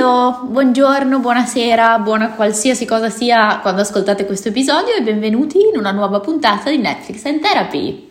Hello, buongiorno, buonasera, buona qualsiasi cosa sia quando ascoltate questo episodio e benvenuti in una nuova puntata di Netflix and Therapy.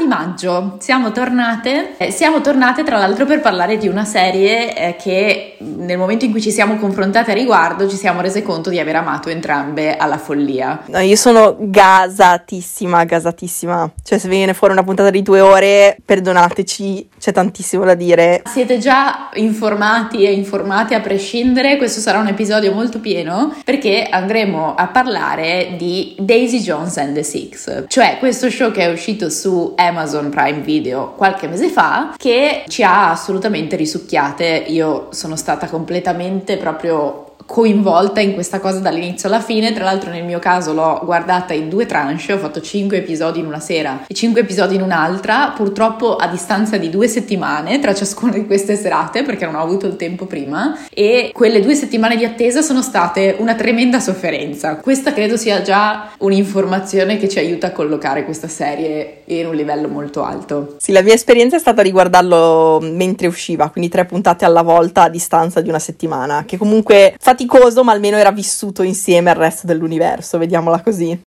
Di maggio, siamo tornate, eh, siamo tornate tra l'altro per parlare di una serie eh, che nel momento in cui ci siamo confrontate a riguardo ci siamo rese conto di aver amato entrambe alla follia. No, io sono gasatissima, gasatissima, cioè se viene fuori una puntata di due ore, perdonateci, c'è tantissimo da dire. Siete già informati e informati a prescindere, questo sarà un episodio molto pieno perché andremo a parlare di Daisy Jones and the Six, cioè questo show che è uscito su Amazon Prime Video qualche mese fa che ci ha assolutamente risucchiate. Io sono stata completamente proprio coinvolta in questa cosa dall'inizio alla fine. Tra l'altro, nel mio caso l'ho guardata in due tranche, ho fatto 5 episodi in una sera e 5 episodi in un'altra, purtroppo a distanza di due settimane tra ciascuna di queste serate, perché non ho avuto il tempo prima. E quelle due settimane di attesa sono state una tremenda sofferenza. Questa credo sia già un'informazione che ci aiuta a collocare questa serie in un livello molto alto. Sì, la mia esperienza è stata di guardarlo mentre usciva, quindi tre puntate alla volta a distanza di una settimana, che comunque fa faticoso, ma almeno era vissuto insieme al resto dell'universo, vediamola così.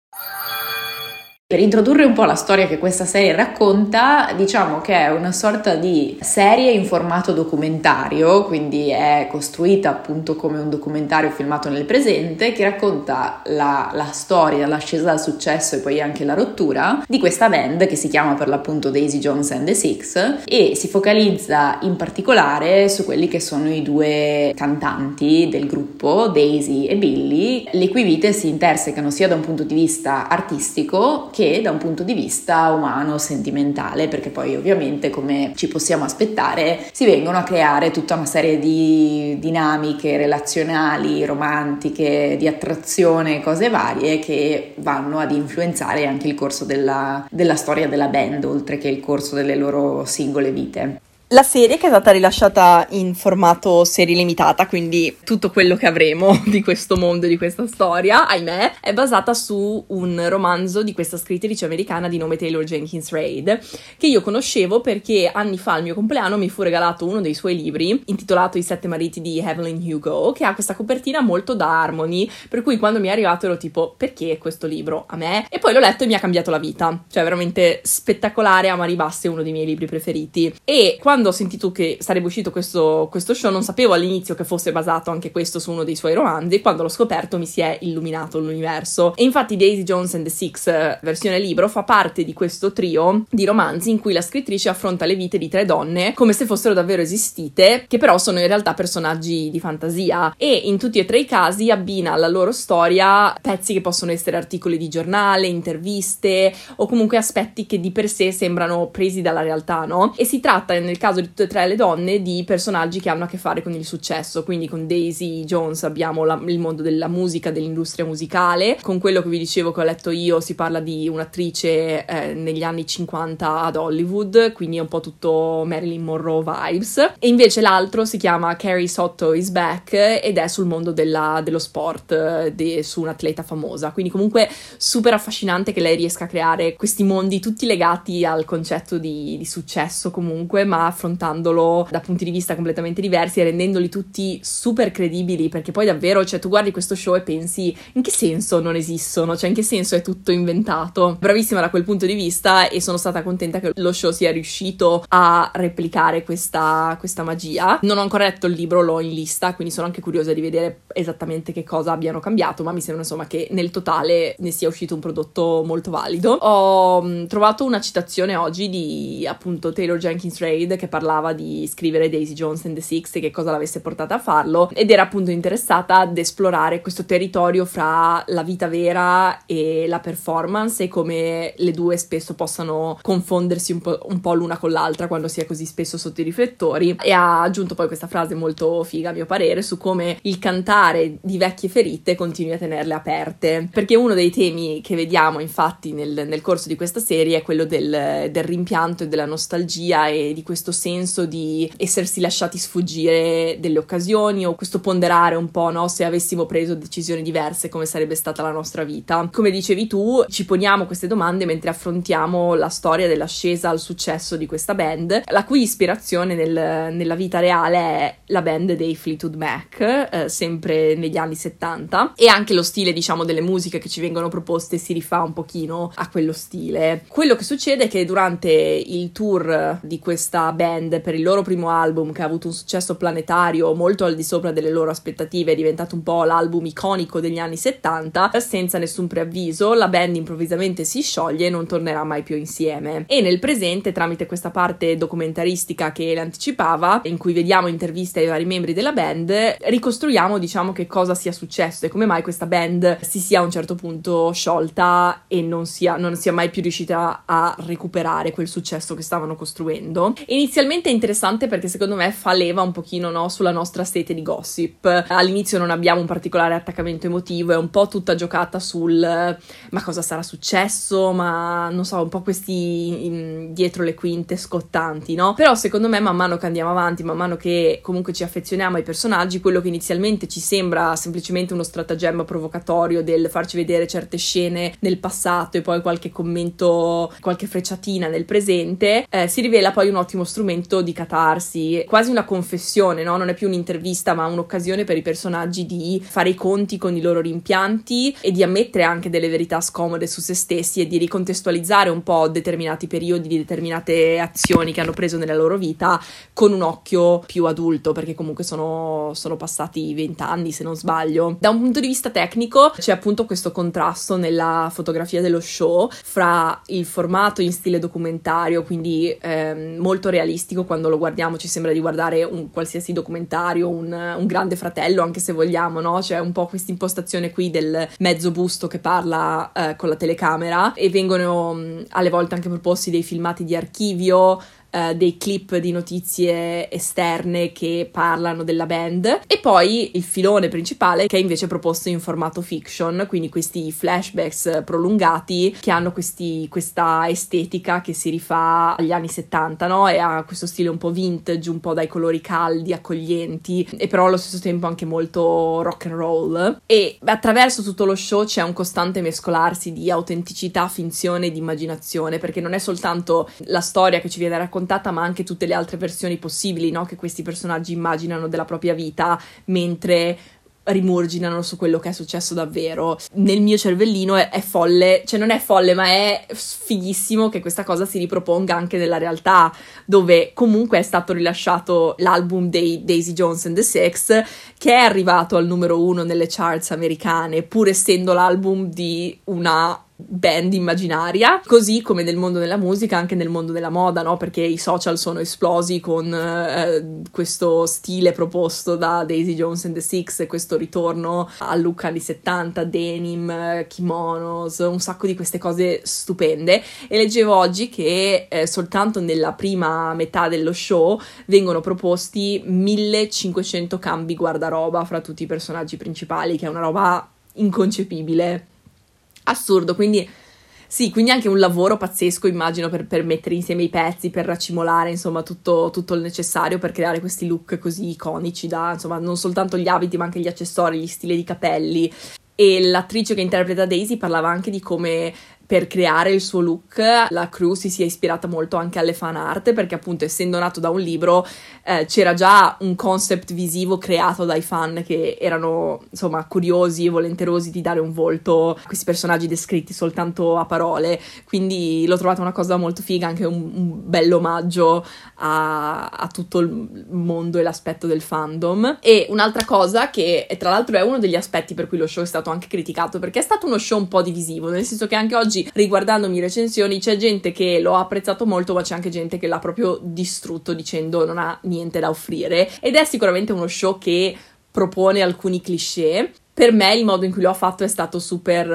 Per introdurre un po' la storia che questa serie racconta, diciamo che è una sorta di serie in formato documentario, quindi è costruita appunto come un documentario filmato nel presente, che racconta la, la storia, l'ascesa al successo e poi anche la rottura di questa band che si chiama per l'appunto Daisy Jones and the Six e si focalizza in particolare su quelli che sono i due cantanti del gruppo, Daisy e Billy, le cui vite si intersecano sia da un punto di vista artistico che che da un punto di vista umano, sentimentale, perché poi ovviamente come ci possiamo aspettare si vengono a creare tutta una serie di dinamiche relazionali, romantiche, di attrazione, cose varie che vanno ad influenzare anche il corso della, della storia della band, oltre che il corso delle loro singole vite. La serie che è stata rilasciata in formato serie limitata, quindi tutto quello che avremo di questo mondo e di questa storia, ahimè, è basata su un romanzo di questa scrittrice americana di nome Taylor Jenkins Reid, che io conoscevo perché anni fa al mio compleanno mi fu regalato uno dei suoi libri, intitolato I sette mariti di Evelyn Hugo, che ha questa copertina molto da Harmony, per cui quando mi è arrivato ero tipo, perché questo libro a me? E poi l'ho letto e mi ha cambiato la vita, cioè veramente spettacolare, a mari basse, uno dei miei libri preferiti. E quando quando ho sentito che sarebbe uscito questo, questo, show non sapevo all'inizio che fosse basato anche questo su uno dei suoi romanzi, quando l'ho scoperto mi si è illuminato l'universo. E infatti Daisy Jones and the Six, eh, versione libro, fa parte di questo trio di romanzi in cui la scrittrice affronta le vite di tre donne come se fossero davvero esistite, che però sono in realtà personaggi di fantasia e in tutti e tre i casi abbina alla loro storia pezzi che possono essere articoli di giornale, interviste o comunque aspetti che di per sé sembrano presi dalla realtà, no? E si tratta nel caso di tutte e tre le donne di personaggi che hanno a che fare con il successo, quindi con Daisy Jones abbiamo la, il mondo della musica, dell'industria musicale, con quello che vi dicevo che ho letto io si parla di un'attrice eh, negli anni 50 ad Hollywood, quindi è un po' tutto Marilyn Monroe vibes, e invece l'altro si chiama Carrie Sotto is Back ed è sul mondo della, dello sport, eh, de, su un'atleta famosa, quindi comunque super affascinante che lei riesca a creare questi mondi tutti legati al concetto di, di successo comunque, ma affrontandolo da punti di vista completamente diversi e rendendoli tutti super credibili, perché poi davvero, cioè, tu guardi questo show e pensi in che senso non esistono, cioè in che senso è tutto inventato. Bravissima da quel punto di vista e sono stata contenta che lo show sia riuscito a replicare questa, questa magia. Non ho ancora letto il libro, l'ho in lista, quindi sono anche curiosa di vedere esattamente che cosa abbiano cambiato, ma mi sembra insomma che nel totale ne sia uscito un prodotto molto valido. Ho mh, trovato una citazione oggi di appunto Taylor Jenkins Reid che parlava di scrivere Daisy Jones and the Six e che cosa l'avesse portata a farlo ed era appunto interessata ad esplorare questo territorio fra la vita vera e la performance e come le due spesso possano confondersi un po', un po l'una con l'altra quando si è così spesso sotto i riflettori. E ha aggiunto poi questa frase molto figa a mio parere su come il cantare di vecchie ferite continui a tenerle aperte. Perché uno dei temi che vediamo infatti nel, nel corso di questa serie è quello del, del rimpianto e della nostalgia e di questo senso di essersi lasciati sfuggire delle occasioni o questo ponderare un po', no? Se avessimo preso decisioni diverse, come sarebbe stata la nostra vita. Come dicevi tu, ci poniamo queste domande mentre affrontiamo la storia dell'ascesa al successo di questa band, la cui ispirazione nel, nella vita reale è la band dei Fleetwood Mac, eh, sempre negli anni 70, e anche lo stile, diciamo, delle musiche che ci vengono proposte si rifà un pochino a quello stile. Quello che succede è che durante il tour di questa band per il loro primo album, che ha avuto un successo planetario molto al di sopra delle loro aspettative, è diventato un po' l'album iconico degli anni 70, senza nessun preavviso, la band improvvisamente si scioglie e non tornerà mai più insieme. E nel presente, tramite questa parte documentaristica che l'anticipava, in cui vediamo interviste ai vari membri della band, ricostruiamo, diciamo, che cosa sia successo e come mai questa band si sia a un certo punto sciolta e non sia, non sia mai più riuscita a recuperare quel successo che stavano costruendo. Inizialmente è interessante perché secondo me fa leva un pochino no, sulla nostra sete di gossip. All'inizio non abbiamo un particolare attaccamento emotivo, è un po' tutta giocata sul ma cosa sarà successo, ma non so, un po' questi in, dietro le quinte scottanti, no? Però secondo me man mano che andiamo avanti, man mano che comunque ci affezioniamo ai personaggi, quello che inizialmente ci sembra semplicemente uno stratagemma provocatorio del farci vedere certe scene nel passato e poi qualche commento, qualche frecciatina nel presente, eh, si rivela poi un ottimo strumento di catarsi, quasi una confessione, no? Non è più un'intervista, ma un'occasione per i personaggi di fare i conti con i loro rimpianti e di ammettere anche delle verità scomode su se stessi e di ricontestualizzare un po' determinati periodi di determinate azioni che hanno preso nella loro vita con un occhio più adulto, perché comunque sono, sono passati vent'anni se non sbaglio. Da un punto di vista tecnico c'è appunto questo contrasto nella fotografia dello show fra il formato in stile documentario, quindi ehm, molto realistico quando lo guardiamo, ci sembra di guardare un qualsiasi documentario, un, un grande fratello, anche se vogliamo, no? C'è un po' questa impostazione qui del mezzo busto che parla eh, con la telecamera e vengono mh, alle volte anche proposti dei filmati di archivio Uh, dei clip di notizie esterne che parlano della band e poi il filone principale che è invece proposto in formato fiction, quindi questi flashbacks prolungati che hanno questi, questa estetica che si rifà agli anni 70, no? E ha questo stile un po' vintage, un po' dai colori caldi, accoglienti e però allo stesso tempo anche molto rock and roll e attraverso tutto lo show c'è un costante mescolarsi di autenticità, finzione ed immaginazione perché non è soltanto la storia che ci viene raccontata raccontata, ma anche tutte le altre versioni possibili no? che questi personaggi immaginano della propria vita mentre rimurginano su quello che è successo davvero. Nel mio cervellino è, è, folle, cioè non è folle, ma è fighissimo che questa cosa si riproponga anche nella realtà, dove comunque è stato rilasciato l'album dei Daisy Jones and the Six, che è arrivato al numero uno nelle charts americane, pur essendo l'album di una band immaginaria, così come nel mondo della musica, anche nel mondo della moda, no? Perché i social sono esplosi con eh, questo stile proposto da Daisy Jones and the Six e questo ritorno al look anni 70, denim, kimonos, un sacco di queste cose stupende. E leggevo oggi che eh, soltanto nella prima metà dello show vengono proposti 1500 cambi guardaroba fra tutti i personaggi principali, che è una roba inconcepibile assurdo, quindi sì, quindi anche un lavoro pazzesco, immagino, per, per mettere insieme i pezzi, per racimolare, insomma, tutto, tutto, il necessario per creare questi look così iconici da, insomma, non soltanto gli abiti, ma anche gli accessori, gli stili di capelli. E l'attrice che interpreta Daisy parlava anche di come per creare il suo look la crew si sia ispirata molto anche alle fan art perché appunto essendo nato da un libro eh, c'era già un concept visivo creato dai fan che erano insomma curiosi e volenterosi di dare un volto a questi personaggi descritti soltanto a parole. Quindi l'ho trovata una cosa molto figa anche un, un bel omaggio a, a, tutto il mondo e l'aspetto del fandom. E un'altra cosa che tra l'altro è uno degli aspetti per cui lo show è stato anche criticato perché è stato uno show un po' divisivo nel senso che anche oggi riguardandomi recensioni c'è gente che lo ha apprezzato molto ma c'è anche gente che l'ha proprio distrutto dicendo non ha niente da offrire. Ed è sicuramente uno show che propone alcuni cliché per me il modo in cui lo ha fatto è stato super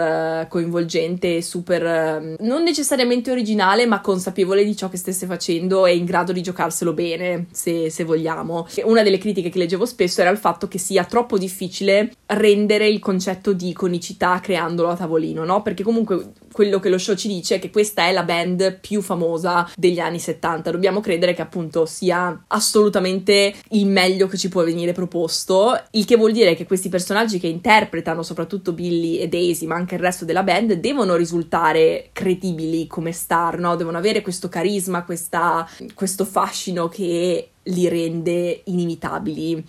uh, coinvolgente, super uh, non necessariamente originale, ma consapevole di ciò che stesse facendo e in grado di giocarselo bene, se, se vogliamo. Una delle critiche che leggevo spesso era il fatto che sia troppo difficile rendere il concetto di iconicità creandolo a tavolino, no? Perché comunque quello che lo show ci dice è che questa è la band più famosa degli anni 70. Dobbiamo credere che appunto sia assolutamente il meglio che ci può venire proposto, il che vuol dire che questi personaggi che interpretano soprattutto Billy e Daisy, ma anche il resto della band, devono risultare credibili come star, no? Devono avere questo carisma, questa, questo fascino che li rende inimitabili.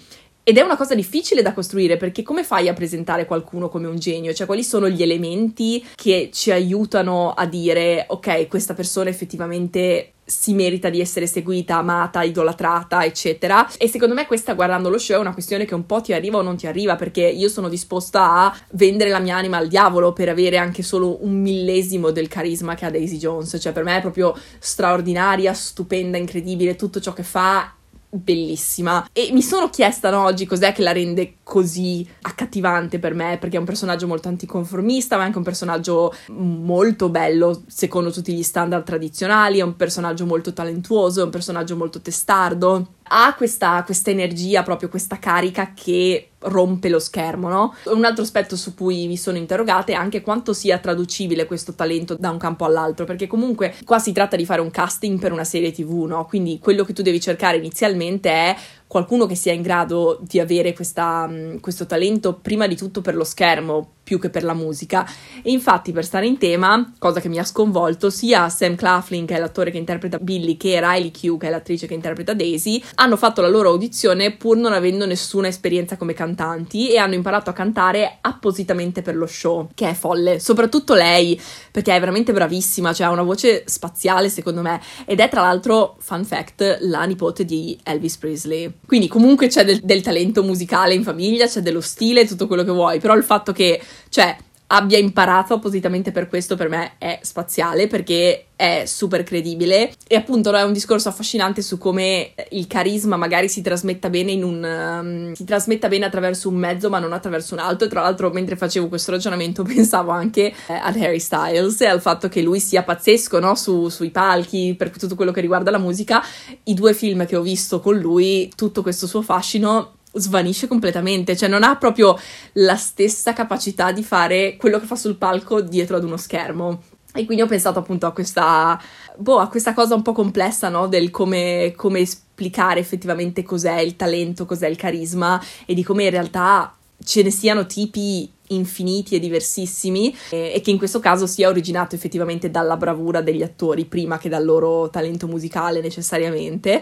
Ed è una cosa difficile da costruire perché come fai a presentare qualcuno come un genio? Cioè, quali sono gli elementi che ci aiutano a dire, ok, questa persona effettivamente si merita di essere seguita, amata, idolatrata, eccetera. E secondo me questa, guardando lo show, è una questione che un po' ti arriva o non ti arriva, perché io sono disposta a vendere la mia anima al diavolo per avere anche solo un millesimo del carisma che ha Daisy Jones. Cioè, per me è proprio straordinaria, stupenda, incredibile, tutto ciò che fa bellissima. E mi sono chiesta no, oggi cos'è che la rende così accattivante per me perché è un personaggio molto anticonformista ma è anche un personaggio molto bello secondo tutti gli standard tradizionali è un personaggio molto talentuoso è un personaggio molto testardo. Ha questa, questa energia, proprio questa carica che rompe lo schermo, no? Un altro aspetto su cui mi sono interrogata è anche quanto sia traducibile questo talento da un campo all'altro, perché comunque qua si tratta di fare un casting per una serie TV, no? Quindi quello che tu devi cercare inizialmente è qualcuno che sia in grado di avere questa, mm, questo talento prima di tutto per lo schermo più che per la musica. E infatti, per stare in tema, cosa che mi ha sconvolto, sia Sam Claflin, che è l'attore che interpreta Billy, che Riley Q, che è l'attrice che interpreta Daisy, hanno fatto la loro audizione pur non avendo nessuna esperienza come cantanti e hanno imparato a cantare appositamente per lo show, che è folle. Soprattutto lei, perché è veramente bravissima, cioè ha una voce spaziale secondo me, ed è tra l'altro, fun fact, la nipote di Elvis Presley. Quindi comunque c'è del, del talento musicale in famiglia, c'è dello stile, tutto quello che vuoi, però il fatto che, cioè, abbia imparato appositamente per questo per me è spaziale perché è super credibile e appunto è un discorso affascinante su come il carisma magari si trasmetta bene in un um, si trasmetta bene attraverso un mezzo ma non attraverso un altro e tra l'altro mentre facevo questo ragionamento pensavo anche eh, ad Harry Styles e al fatto che lui sia pazzesco no? su, sui palchi per tutto quello che riguarda la musica i due film che ho visto con lui tutto questo suo fascino svanisce completamente, cioè non ha proprio la stessa capacità di fare quello che fa sul palco dietro ad uno schermo. E quindi ho pensato appunto a questa, boh, a questa cosa un po' complessa, no? Del come, come esplicare effettivamente cos'è il talento, cos'è il carisma e di come in realtà ce ne siano tipi infiniti e diversissimi e, che in questo caso sia originato effettivamente dalla bravura degli attori prima che dal loro talento musicale necessariamente.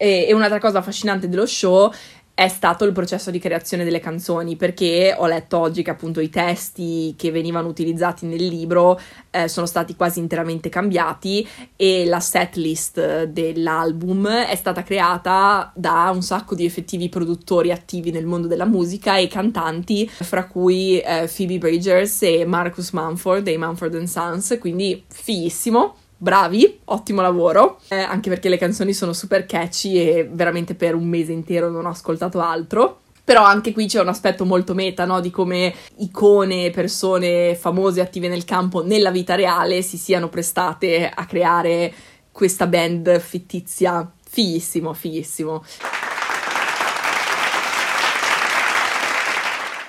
E un'altra cosa affascinante dello show è stato il processo di creazione delle canzoni, perché ho letto oggi che appunto i testi che venivano utilizzati nel libro eh, sono stati quasi interamente cambiati e la setlist dell'album è stata creata da un sacco di effettivi produttori attivi nel mondo della musica e cantanti, fra cui eh, Phoebe Bridgers e Marcus Mumford dei Mumford Sons, quindi fighissimo bravi, ottimo lavoro, eh, anche perché le canzoni sono super catchy e veramente per un mese intero non ho ascoltato altro. Però anche qui c'è un aspetto molto meta, no? Di come icone, persone famose attive nel campo nella vita reale si siano prestate a creare questa band fittizia. Fighissimo, fighissimo.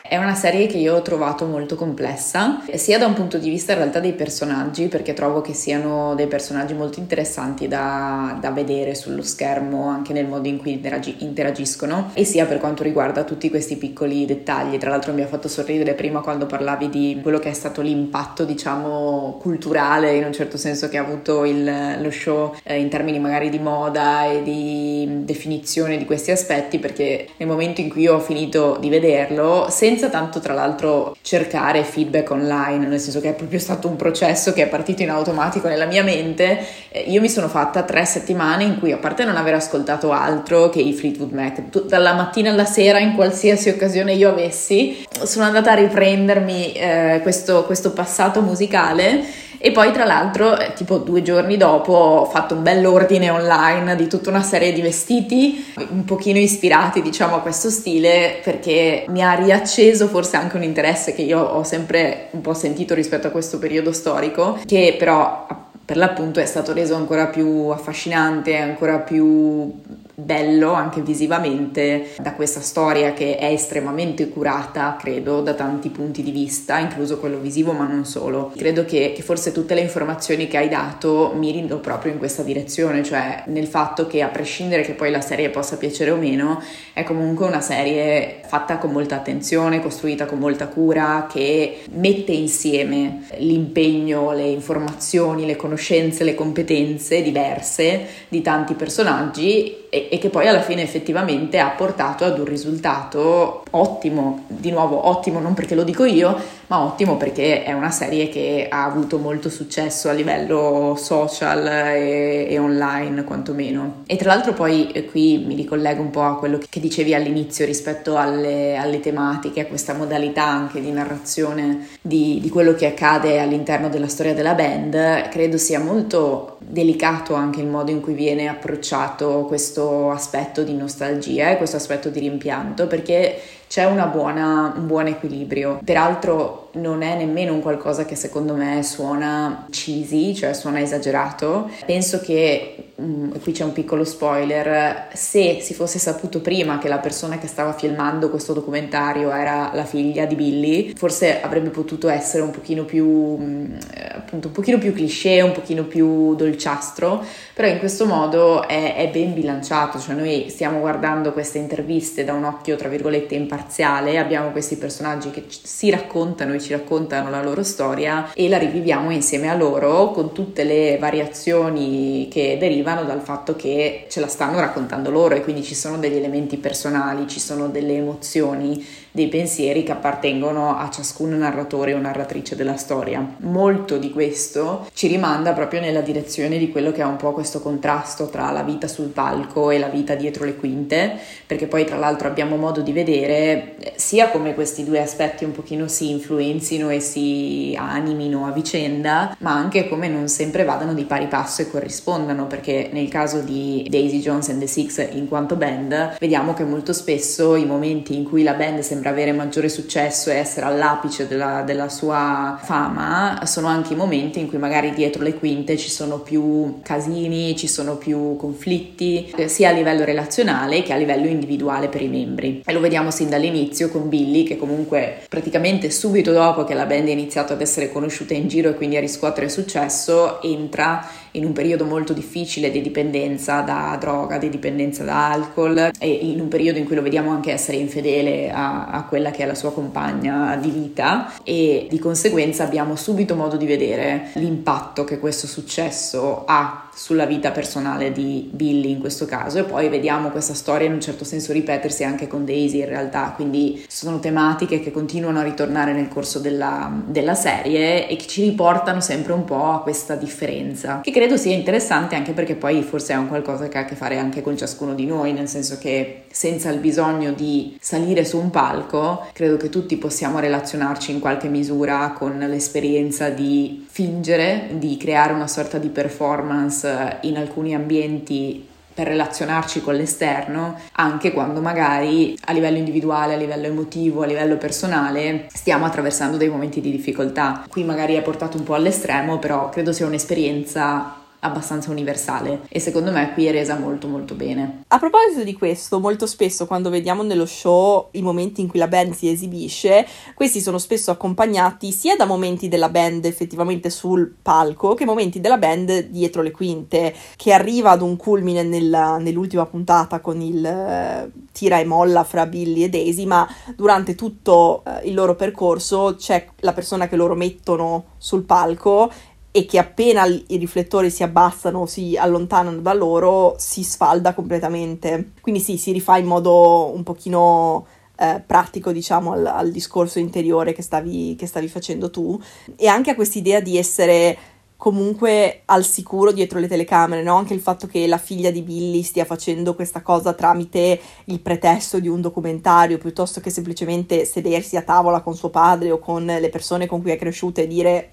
È una serie che io ho trovato molto complessa, sia da un punto di vista in realtà dei personaggi, perché trovo che siano dei personaggi molto interessanti da, da vedere sullo schermo, anche nel modo in cui interagi- interagiscono, e sia per quanto riguarda tutti questi piccoli dettagli. Tra l'altro mi ha fatto sorridere prima quando parlavi di quello che è stato l'impatto, diciamo, culturale, in un certo senso che ha avuto il, lo show eh, in termini magari di moda e di definizione di questi aspetti, perché nel momento in cui ho finito di vederlo, senza senza tanto tra l'altro cercare feedback online, nel senso che è proprio stato un processo che è partito in automatico nella mia mente. Eh, io mi sono fatta tre settimane in cui, a parte non aver ascoltato altro che i Fleetwood Mac, dalla mattina alla sera, in qualsiasi occasione io avessi, sono andata a riprendermi eh, questo, questo passato musicale E poi tra l'altro, eh, tipo due giorni dopo, ho fatto un bell'ordine online di tutta una serie di vestiti, un pochino ispirati diciamo a questo stile, perché mi ha riacceso forse anche un interesse che io ho sempre un po' sentito rispetto a questo periodo storico, che però per l'appunto è stato reso ancora più affascinante, ancora più bello anche visivamente da questa storia che è estremamente curata, credo, da tanti punti di vista, incluso quello visivo, ma non solo. Credo che, che, forse tutte le informazioni che hai dato mirino proprio in questa direzione, cioè nel fatto che a prescindere che poi la serie possa piacere o meno, è comunque una serie fatta con molta attenzione, costruita con molta cura, che mette insieme l'impegno, le informazioni, le conoscenze, le competenze diverse di tanti personaggi e, e, che poi alla fine effettivamente ha portato ad un risultato ottimo, di nuovo ottimo non perché lo dico io, ma ottimo perché è una serie che ha avuto molto successo a livello social e, e online quantomeno. E tra l'altro poi eh, qui mi ricollego un po' a quello che dicevi all'inizio rispetto alle, alle tematiche, a questa modalità anche di narrazione di, di quello che accade all'interno della storia della band, credo sia molto delicato anche il modo in cui viene approcciato questo aspetto di nostalgia e questo aspetto di rimpianto perché c'è buona, un buon equilibrio. Peraltro non è nemmeno un qualcosa che secondo me suona cheesy, cioè suona esagerato. Penso che, um, qui c'è un piccolo spoiler, se si fosse saputo prima che la persona che stava filmando questo documentario era la figlia di Billy, forse avrebbe potuto essere un pochino più, um, appunto, un pochino più cliché, un pochino più dolciastro, però in questo modo è, è ben bilanciato, cioè noi stiamo guardando queste interviste da un occhio, tra virgolette, imparziale, abbiamo questi personaggi che si raccontano ci raccontano la loro storia e la riviviamo insieme a loro con tutte le variazioni che derivano dal fatto che ce la stanno raccontando loro e quindi ci sono degli elementi personali, ci sono delle emozioni dei pensieri che appartengono a ciascun narratore o narratrice della storia. Molto di questo ci rimanda proprio nella direzione di quello che è un po' questo contrasto tra la vita sul palco e la vita dietro le quinte, perché poi tra l'altro abbiamo modo di vedere eh, sia come questi due aspetti un pochino si influenzino e si animino a vicenda, ma anche come non sempre vadano di pari passo e corrispondano, perché nel caso di Daisy Jones and the Six in quanto band, vediamo che molto spesso i momenti in cui la band sembra sembra avere maggiore successo e essere all'apice della, della, sua fama, sono anche i momenti in cui magari dietro le quinte ci sono più casini, ci sono più conflitti, eh, sia a livello relazionale che a livello individuale per i membri. E lo vediamo sin dall'inizio con Billy, che comunque praticamente subito dopo che la band è iniziato ad essere conosciuta in giro e quindi a riscuotere successo, entra in un periodo molto difficile di dipendenza da droga, di dipendenza da alcol e in un periodo in cui lo vediamo anche essere infedele a, a quella che è la sua compagna di vita e di conseguenza abbiamo subito modo di vedere l'impatto che questo successo ha sulla vita personale di Billy in questo caso e poi vediamo questa storia in un certo senso ripetersi anche con Daisy in realtà, quindi sono tematiche che continuano a ritornare nel corso della, della serie e che ci riportano sempre un po' a questa differenza, che credo sia interessante anche perché poi forse è un qualcosa che ha a che fare anche con ciascuno di noi, nel senso che senza il bisogno di salire su un palco, credo che tutti possiamo relazionarci in qualche misura con l'esperienza di fingere, di creare una sorta di performance in alcuni ambienti per relazionarci con l'esterno, anche quando magari a livello individuale, a livello emotivo, a livello personale stiamo attraversando dei momenti di difficoltà. Qui magari è portato un po' all'estremo, però credo sia un'esperienza abbastanza universale e secondo me qui è resa molto molto bene. A proposito di questo, molto spesso quando vediamo nello show i momenti in cui la band si esibisce, questi sono spesso accompagnati sia da momenti della band effettivamente sul palco che momenti della band dietro le quinte, che arriva ad un culmine nella, nell'ultima puntata con il uh, tira e molla fra Billy e Daisy, ma durante tutto uh, il loro percorso c'è la persona che loro mettono sul palco e che appena i riflettori si abbassano si allontanano da loro si sfalda completamente. Quindi sì, si rifà in modo un pochino eh, pratico, diciamo, al, al discorso interiore che stavi, che stavi facendo tu e anche a quest'idea di essere comunque al sicuro dietro le telecamere, no? Anche il fatto che la figlia di Billy stia facendo questa cosa tramite il pretesto di un documentario, piuttosto che semplicemente sedersi a tavola con suo padre o con le persone con cui è cresciuta e dire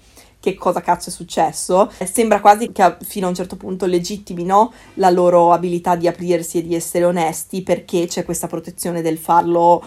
che cosa cazzo è successo. Sembra quasi che fino a un certo punto legittimino la loro abilità di aprirsi e di essere onesti perché c'è questa protezione del farlo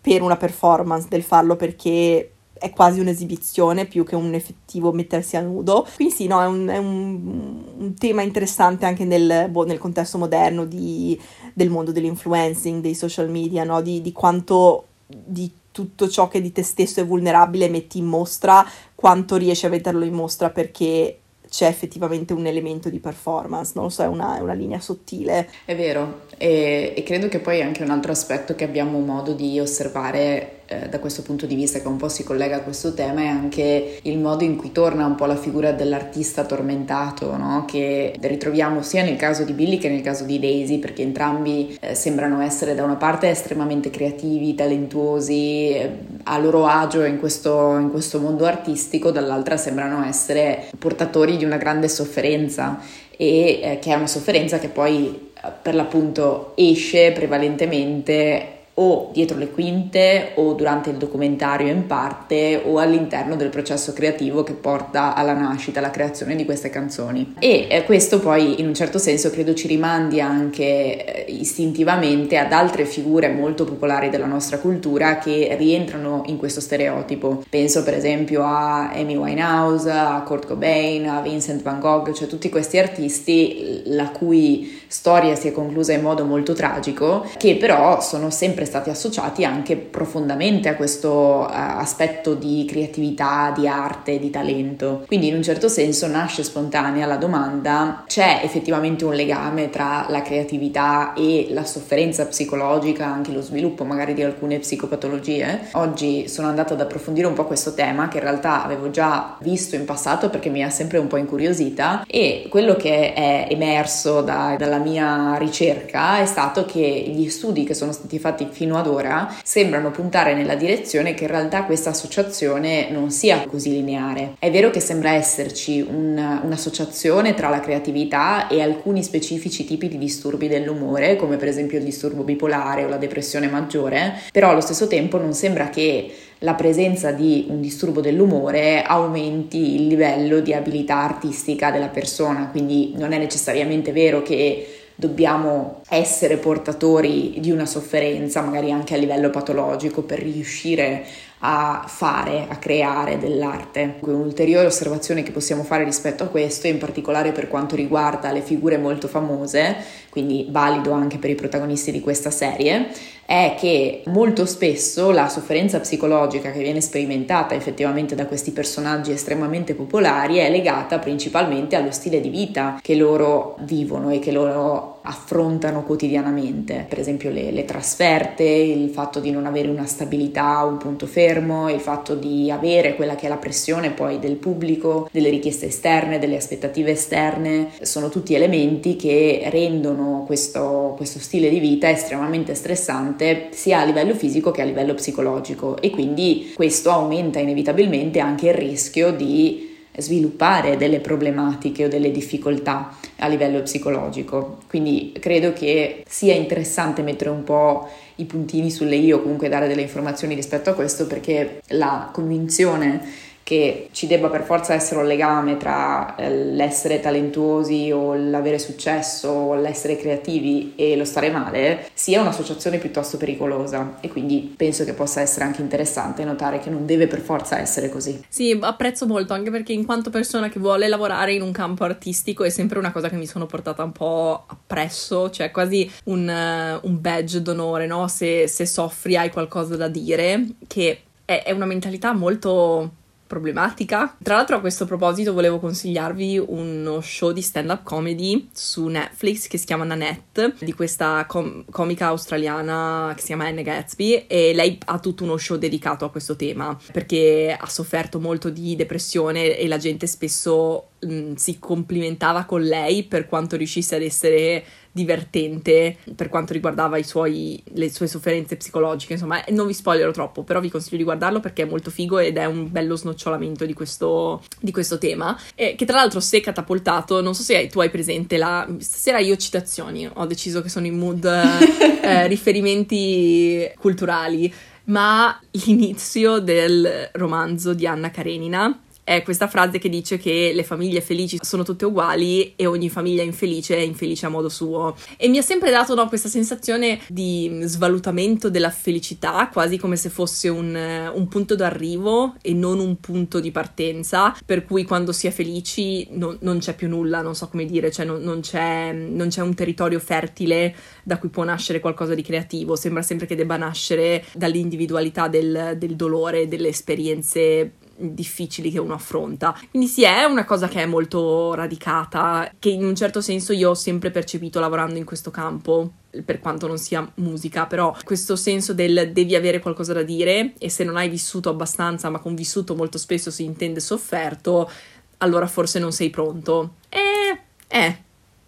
per una performance, del farlo perché è quasi un'esibizione più che un effettivo mettersi a nudo. Quindi sì, no, è un, è un, un tema interessante anche nel, boh, nel contesto moderno di, del mondo dell'influencing, dei social media, no? di, di quanto di tutto ciò che di te stesso è vulnerabile metti in mostra, quanto riesci a metterlo in mostra perché c'è effettivamente un elemento di performance, non lo so, è una, una linea sottile. È vero, e, e, credo che poi anche un altro aspetto che abbiamo modo di osservare eh, da questo punto di vista, che un po' si collega a questo tema, è anche il modo in cui torna un po' la figura dell'artista tormentato, no? che ritroviamo sia nel caso di Billy che nel caso di Daisy, perché entrambi eh, sembrano essere da una parte estremamente creativi, talentuosi, eh, a loro agio in questo, in questo mondo artistico, dall'altra sembrano essere portatori di una grande sofferenza e eh, che è una sofferenza che poi eh, per l'appunto esce prevalentemente o dietro le quinte o durante il documentario in parte o all'interno del processo creativo che porta alla nascita, alla creazione di queste canzoni. E eh, questo poi in un certo senso credo ci rimandi anche eh, istintivamente ad altre figure molto popolari della nostra cultura che rientrano in questo stereotipo. Penso per esempio a Amy Winehouse, a Kurt Cobain, a Vincent Van Gogh, cioè tutti questi artisti la cui storia si è conclusa in modo molto tragico, che però sono sempre sempre stati associati anche profondamente a questo uh, aspetto di creatività, di arte, di talento. Quindi in un certo senso nasce spontanea la domanda, c'è effettivamente un legame tra la creatività e la sofferenza psicologica, anche lo sviluppo magari di alcune psicopatologie? Oggi sono andata ad approfondire un po' questo tema che in realtà avevo già visto in passato perché mi ha sempre un po' incuriosita e quello che è emerso da, dalla mia ricerca è stato che gli studi che sono stati fatti fino ad ora sembrano puntare nella direzione che in realtà questa associazione non sia così lineare. È vero che sembra esserci un, un'associazione tra la creatività e alcuni specifici tipi di disturbi dell'umore, come per esempio il disturbo bipolare o la depressione maggiore, però allo stesso tempo non sembra che la presenza di un disturbo dell'umore aumenti il livello di abilità artistica della persona, quindi non è necessariamente vero che dobbiamo essere portatori di una sofferenza, magari anche a livello patologico, per riuscire a fare, a creare dell'arte. Un'ulteriore osservazione che possiamo fare rispetto a questo, in particolare per quanto riguarda le figure molto famose, quindi valido anche per i protagonisti di questa serie, è che molto spesso la sofferenza psicologica che viene sperimentata effettivamente da questi personaggi estremamente popolari è legata principalmente allo stile di vita che loro vivono e che loro affrontano quotidianamente, per esempio le, le trasferte, il fatto di non avere una stabilità, un punto fermo, il fatto di avere quella che è la pressione poi del pubblico, delle richieste esterne, delle aspettative esterne, sono tutti elementi che rendono questo, questo stile di vita estremamente stressante sia a livello fisico che a livello psicologico. E quindi questo aumenta inevitabilmente anche il rischio di sviluppare delle problematiche o delle difficoltà a livello psicologico. Quindi credo che sia interessante mettere un po' i puntini sulle i o comunque dare delle informazioni rispetto a questo perché la convinzione che ci debba per forza essere un legame tra eh, l'essere talentuosi o l'avere successo o l'essere creativi e lo stare male sia un'associazione piuttosto pericolosa e quindi penso che possa essere anche interessante notare che non deve per forza essere così. Sì, apprezzo molto anche perché in quanto persona che vuole lavorare in un campo artistico è sempre una cosa che mi sono portata un po' appresso, cioè quasi un, uh, un badge d'onore, no? Se, se soffri hai qualcosa da dire, che è, è una mentalità molto problematica. Tra l'altro a questo proposito volevo consigliarvi uno show di stand-up comedy su Netflix che si chiama Nanette, di questa com- comica australiana che si chiama Anne Gatsby e lei ha tutto uno show dedicato a questo tema perché ha sofferto molto di depressione e la gente spesso mh, mm, si complimentava con lei per quanto riuscisse ad essere divertente per quanto riguardava suoi, le sue sofferenze psicologiche. Insomma, non vi spoilerò troppo, però vi consiglio di guardarlo perché è molto figo ed è un bello snocciolamento di questo, di questo tema. Eh, che tra l'altro, se catapultato, non so se tu hai presente la. Stasera io citazioni, ho deciso che sono in mood eh, riferimenti culturali ma l'inizio del romanzo di Anna Karenina è questa frase che dice che le famiglie felici sono tutte uguali e ogni famiglia infelice è infelice a modo suo. E mi ha sempre dato no, questa sensazione di svalutamento della felicità, quasi come se fosse un, un punto d'arrivo e non un punto di partenza, per cui quando si è felici non, non c'è più nulla, non so come dire, cioè non, non, c'è, non c'è un territorio fertile da cui può nascere qualcosa di creativo, sembra sempre che debba nascere dall'individualità del, del dolore, delle esperienze difficili che uno affronta. Quindi sì, è una cosa che è molto radicata, che in un certo senso io ho sempre percepito lavorando in questo campo, per quanto non sia musica, però questo senso del devi avere qualcosa da dire e se non hai vissuto abbastanza, ma con vissuto molto spesso si intende sofferto, allora forse non sei pronto. E eh,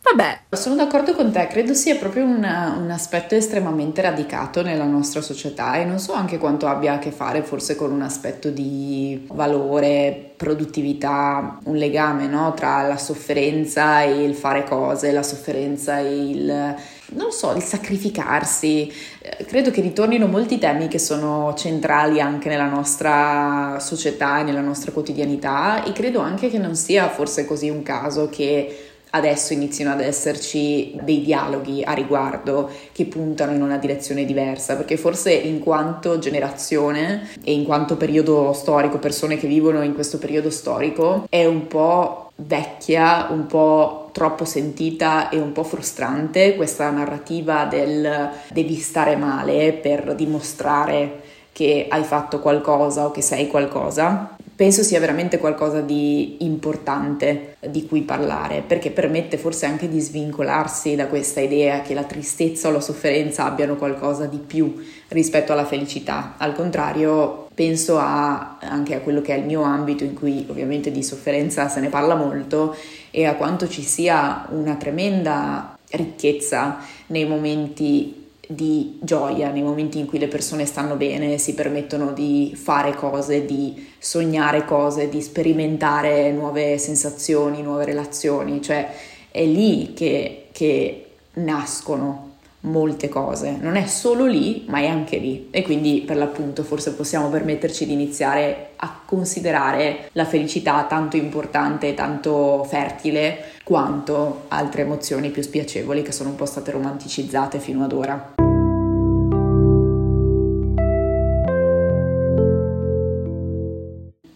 Vabbè. Sono d'accordo con te, credo sia proprio un, un, aspetto estremamente radicato nella nostra società e non so anche quanto abbia a che fare forse con un aspetto di valore, produttività, un legame no? tra la sofferenza e il fare cose, la sofferenza e il, non so, il sacrificarsi. Eh, credo che ritornino molti temi che sono centrali anche nella nostra società e nella nostra quotidianità e credo anche che non sia forse così un caso che adesso iniziano ad esserci dei dialoghi a riguardo che puntano in una direzione diversa, perché forse in quanto generazione e in quanto periodo storico, persone che vivono in questo periodo storico, è un po' vecchia, un po' troppo sentita e un po' frustrante questa narrativa del devi stare male per dimostrare che hai fatto qualcosa o che sei qualcosa penso sia veramente qualcosa di importante di cui parlare, perché permette forse anche di svincolarsi da questa idea che la tristezza o la sofferenza abbiano qualcosa di più rispetto alla felicità. Al contrario, penso a, anche a quello che è il mio ambito in cui ovviamente di sofferenza se ne parla molto e a quanto ci sia una tremenda ricchezza nei momenti di gioia nei momenti in cui le persone stanno bene, si permettono di fare cose, di sognare cose, di sperimentare nuove sensazioni, nuove relazioni, cioè è lì che, che nascono molte cose, non è solo lì, ma è anche lì. E quindi per l'appunto forse possiamo permetterci di iniziare a considerare la felicità tanto importante tanto fertile quanto altre emozioni più spiacevoli che sono un po' state romanticizzate fino ad ora.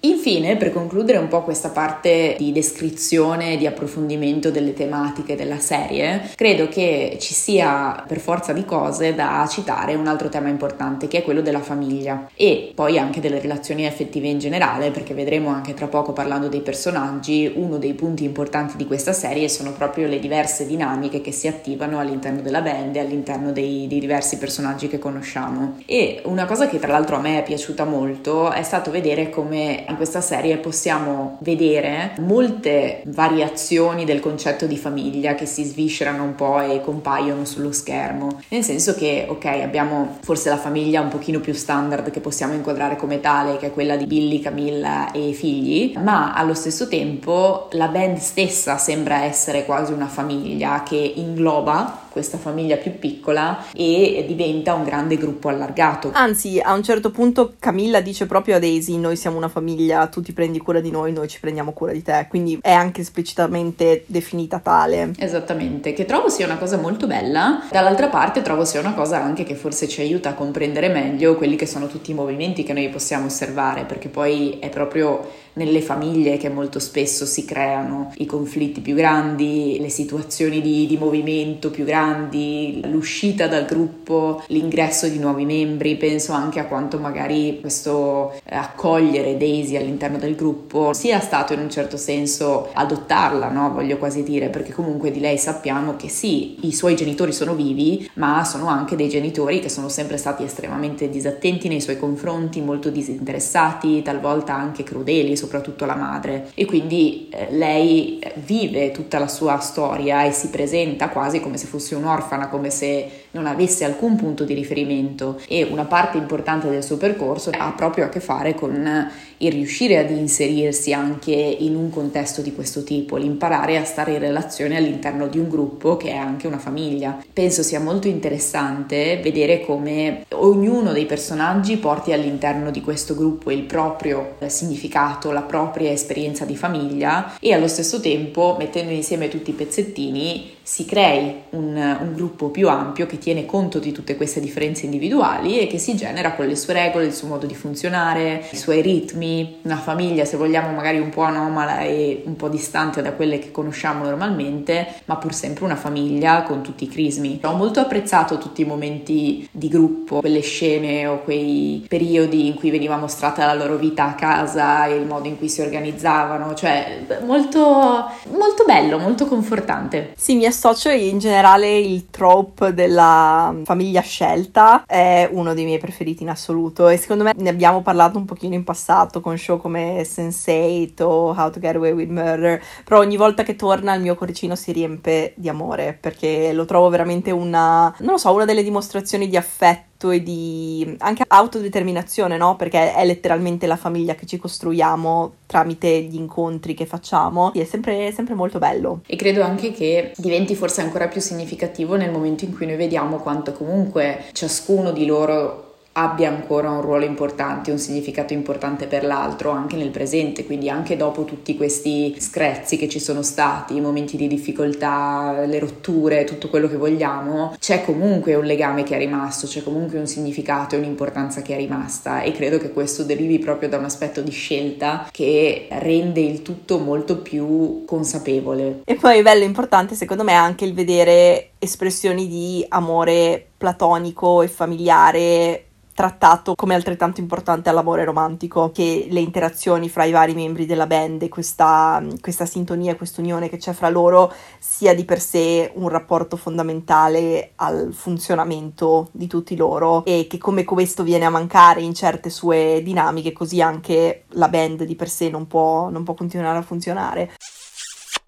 и Infine, per concludere un po' questa parte di descrizione e di approfondimento delle tematiche della serie, credo che ci sia per forza di cose da citare un altro tema importante che è quello della famiglia e poi anche delle relazioni affettive in generale, perché vedremo anche tra poco parlando dei personaggi, uno dei punti importanti di questa serie sono proprio le diverse dinamiche che si attivano all'interno della band e all'interno dei, dei diversi personaggi che conosciamo. E una cosa che tra l'altro a me è piaciuta molto è stato vedere come in questa questa serie possiamo vedere molte variazioni del concetto di famiglia che si sviscerano un po' e compaiono sullo schermo. Nel senso che, ok, abbiamo forse la famiglia un pochino più standard che possiamo inquadrare come tale, che è quella di Billy, Camilla e figli, ma allo stesso tempo la band stessa sembra essere quasi una famiglia che ingloba questa famiglia più piccola e diventa un grande gruppo allargato. Anzi, a un certo punto Camilla dice proprio a Daisy: Noi siamo una famiglia, tu ti prendi cura di noi, noi ci prendiamo cura di te. Quindi è anche esplicitamente definita tale. Esattamente, che trovo sia una cosa molto bella. Dall'altra parte, trovo sia una cosa anche che forse ci aiuta a comprendere meglio quelli che sono tutti i movimenti che noi possiamo osservare, perché poi è proprio nelle famiglie che molto spesso si creano i conflitti più grandi, le situazioni di, di movimento più grandi, l'uscita dal gruppo, l'ingresso di nuovi membri. Penso anche a quanto magari questo eh, accogliere Daisy all'interno del gruppo sia stato in un certo senso adottarla, no? voglio quasi dire, perché comunque di lei sappiamo che sì, i suoi genitori sono vivi, ma sono anche dei genitori che sono sempre stati estremamente disattenti nei suoi confronti, molto disinteressati, talvolta anche crudeli, soprattutto la madre. E quindi eh, lei vive tutta la sua storia e si presenta quasi come se fosse un'orfana, come se non avesse alcun punto di riferimento e una parte importante del suo percorso ha proprio a che fare con il riuscire ad inserirsi anche in un contesto di questo tipo, l'imparare a stare in relazione all'interno di un gruppo che è anche una famiglia. Penso sia molto interessante vedere come ognuno dei personaggi porti all'interno di questo gruppo il proprio significato, la propria esperienza di famiglia e allo stesso tempo mettendo insieme tutti i pezzettini si crei un, un, gruppo più ampio che tiene conto di tutte queste differenze individuali e che si genera con le sue regole, il suo modo di funzionare, i suoi ritmi, una famiglia se vogliamo magari un po' anomala e un po' distante da quelle che conosciamo normalmente, ma pur sempre una famiglia con tutti i crismi. Ho molto apprezzato tutti i momenti di gruppo, quelle scene o quei periodi in cui veniva mostrata la loro vita a casa e il modo in cui si organizzavano, cioè molto, molto bello, molto confortante. Sì, mi associo in generale il trope della famiglia scelta è uno dei miei preferiti in assoluto. E secondo me ne abbiamo parlato un pochino in passato con show come Sense8 o How to Get Away with Murder, però ogni volta che torna il mio cuoricino si riempie di amore perché lo trovo veramente una, non lo so, una delle dimostrazioni di affetto e di anche autodeterminazione, no? Perché è letteralmente la famiglia che ci costruiamo tramite gli incontri che facciamo. E è sempre, sempre molto bello. E credo anche che diventi forse ancora più significativo nel momento in cui noi vediamo quanto comunque ciascuno di loro abbia ancora un ruolo importante, un significato importante per l'altro anche nel presente, quindi anche dopo tutti questi screzzi che ci sono stati, i momenti di difficoltà, le rotture, tutto quello che vogliamo, c'è comunque un legame che è rimasto, c'è comunque un significato e un'importanza che è rimasta e credo che questo derivi proprio da un aspetto di scelta che rende il tutto molto più consapevole. E poi bello importante secondo me anche il vedere espressioni di amore platonico e familiare trattato come altrettanto importante all'amore romantico, che le interazioni fra i vari membri della band e questa, questa sintonia, questa unione che c'è fra loro sia di per sé un rapporto fondamentale al funzionamento di tutti loro e che come questo viene a mancare in certe sue dinamiche, così anche la band di per sé non può, non può continuare a funzionare.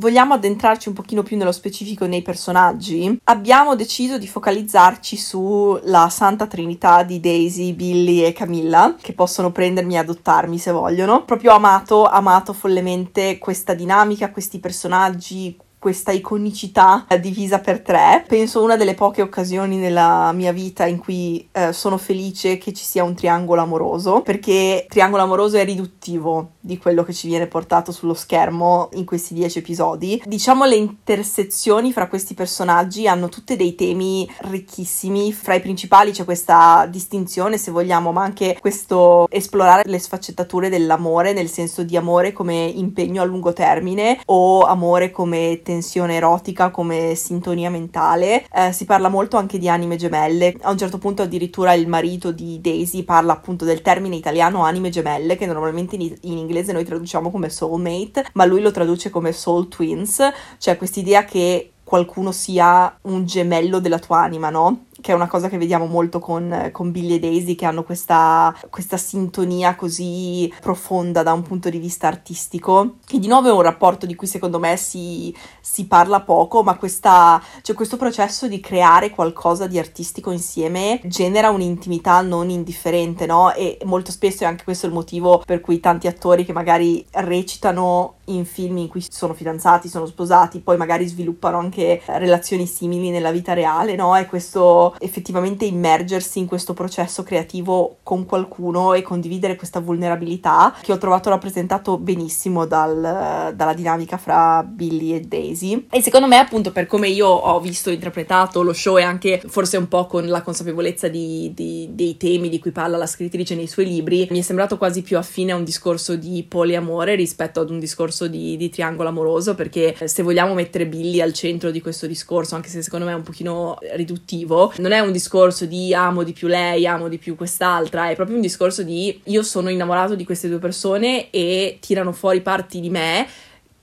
Vogliamo addentrarci un pochino più nello specifico nei personaggi? Abbiamo deciso di focalizzarci sulla santa trinità di Daisy, Billy e Camilla, che possono prendermi e adottarmi se vogliono. Proprio amato, amato follemente questa dinamica, questi personaggi, questa iconicità divisa per tre. Penso una delle poche occasioni nella mia vita in cui eh, sono felice che ci sia un triangolo amoroso, perché triangolo amoroso è riduttivo di quello che ci viene portato sullo schermo in questi dieci episodi. Diciamo le intersezioni fra questi personaggi hanno tutte dei temi ricchissimi. Fra i principali c'è questa distinzione, se vogliamo, ma anche questo esplorare le sfaccettature dell'amore, nel senso di amore come impegno a lungo termine o amore come tensione erotica come sintonia mentale. Eh, si parla molto anche di anime gemelle. A un certo punto addirittura il marito di Daisy parla appunto del termine italiano anime gemelle che normalmente in, in inglese noi traduciamo come soulmate, ma lui lo traduce come soul twins, cioè quest'idea che qualcuno sia un gemello della tua anima, no? Che è una cosa che vediamo molto con, con Billy e Daisy, che hanno questa, questa, sintonia così profonda da un punto di vista artistico, che di nuovo è un rapporto di cui secondo me si, si parla poco, ma questa, cioè questo processo di creare qualcosa di artistico insieme genera un'intimità non indifferente, no? E molto spesso è anche questo il motivo per cui tanti attori che magari recitano in film in cui sono fidanzati, sono sposati, poi magari sviluppano anche relazioni simili nella vita reale, no? E questo effettivamente immergersi in questo processo creativo con qualcuno e condividere questa vulnerabilità che ho trovato rappresentato benissimo dal, dalla dinamica fra Billy e Daisy. E secondo me, appunto, per come io ho visto interpretato lo show e anche forse un po' con la consapevolezza di, di, dei temi di cui parla la scrittrice nei suoi libri, mi è sembrato quasi più affine a un discorso di poliamore rispetto ad un discorso di, di triangolo amoroso, perché se vogliamo mettere Billy al centro di questo discorso, anche se secondo me è un pochino riduttivo, non è un discorso di amo di più lei, amo di più quest'altra, è proprio un discorso di io sono innamorato di queste due persone e tirano fuori parti di me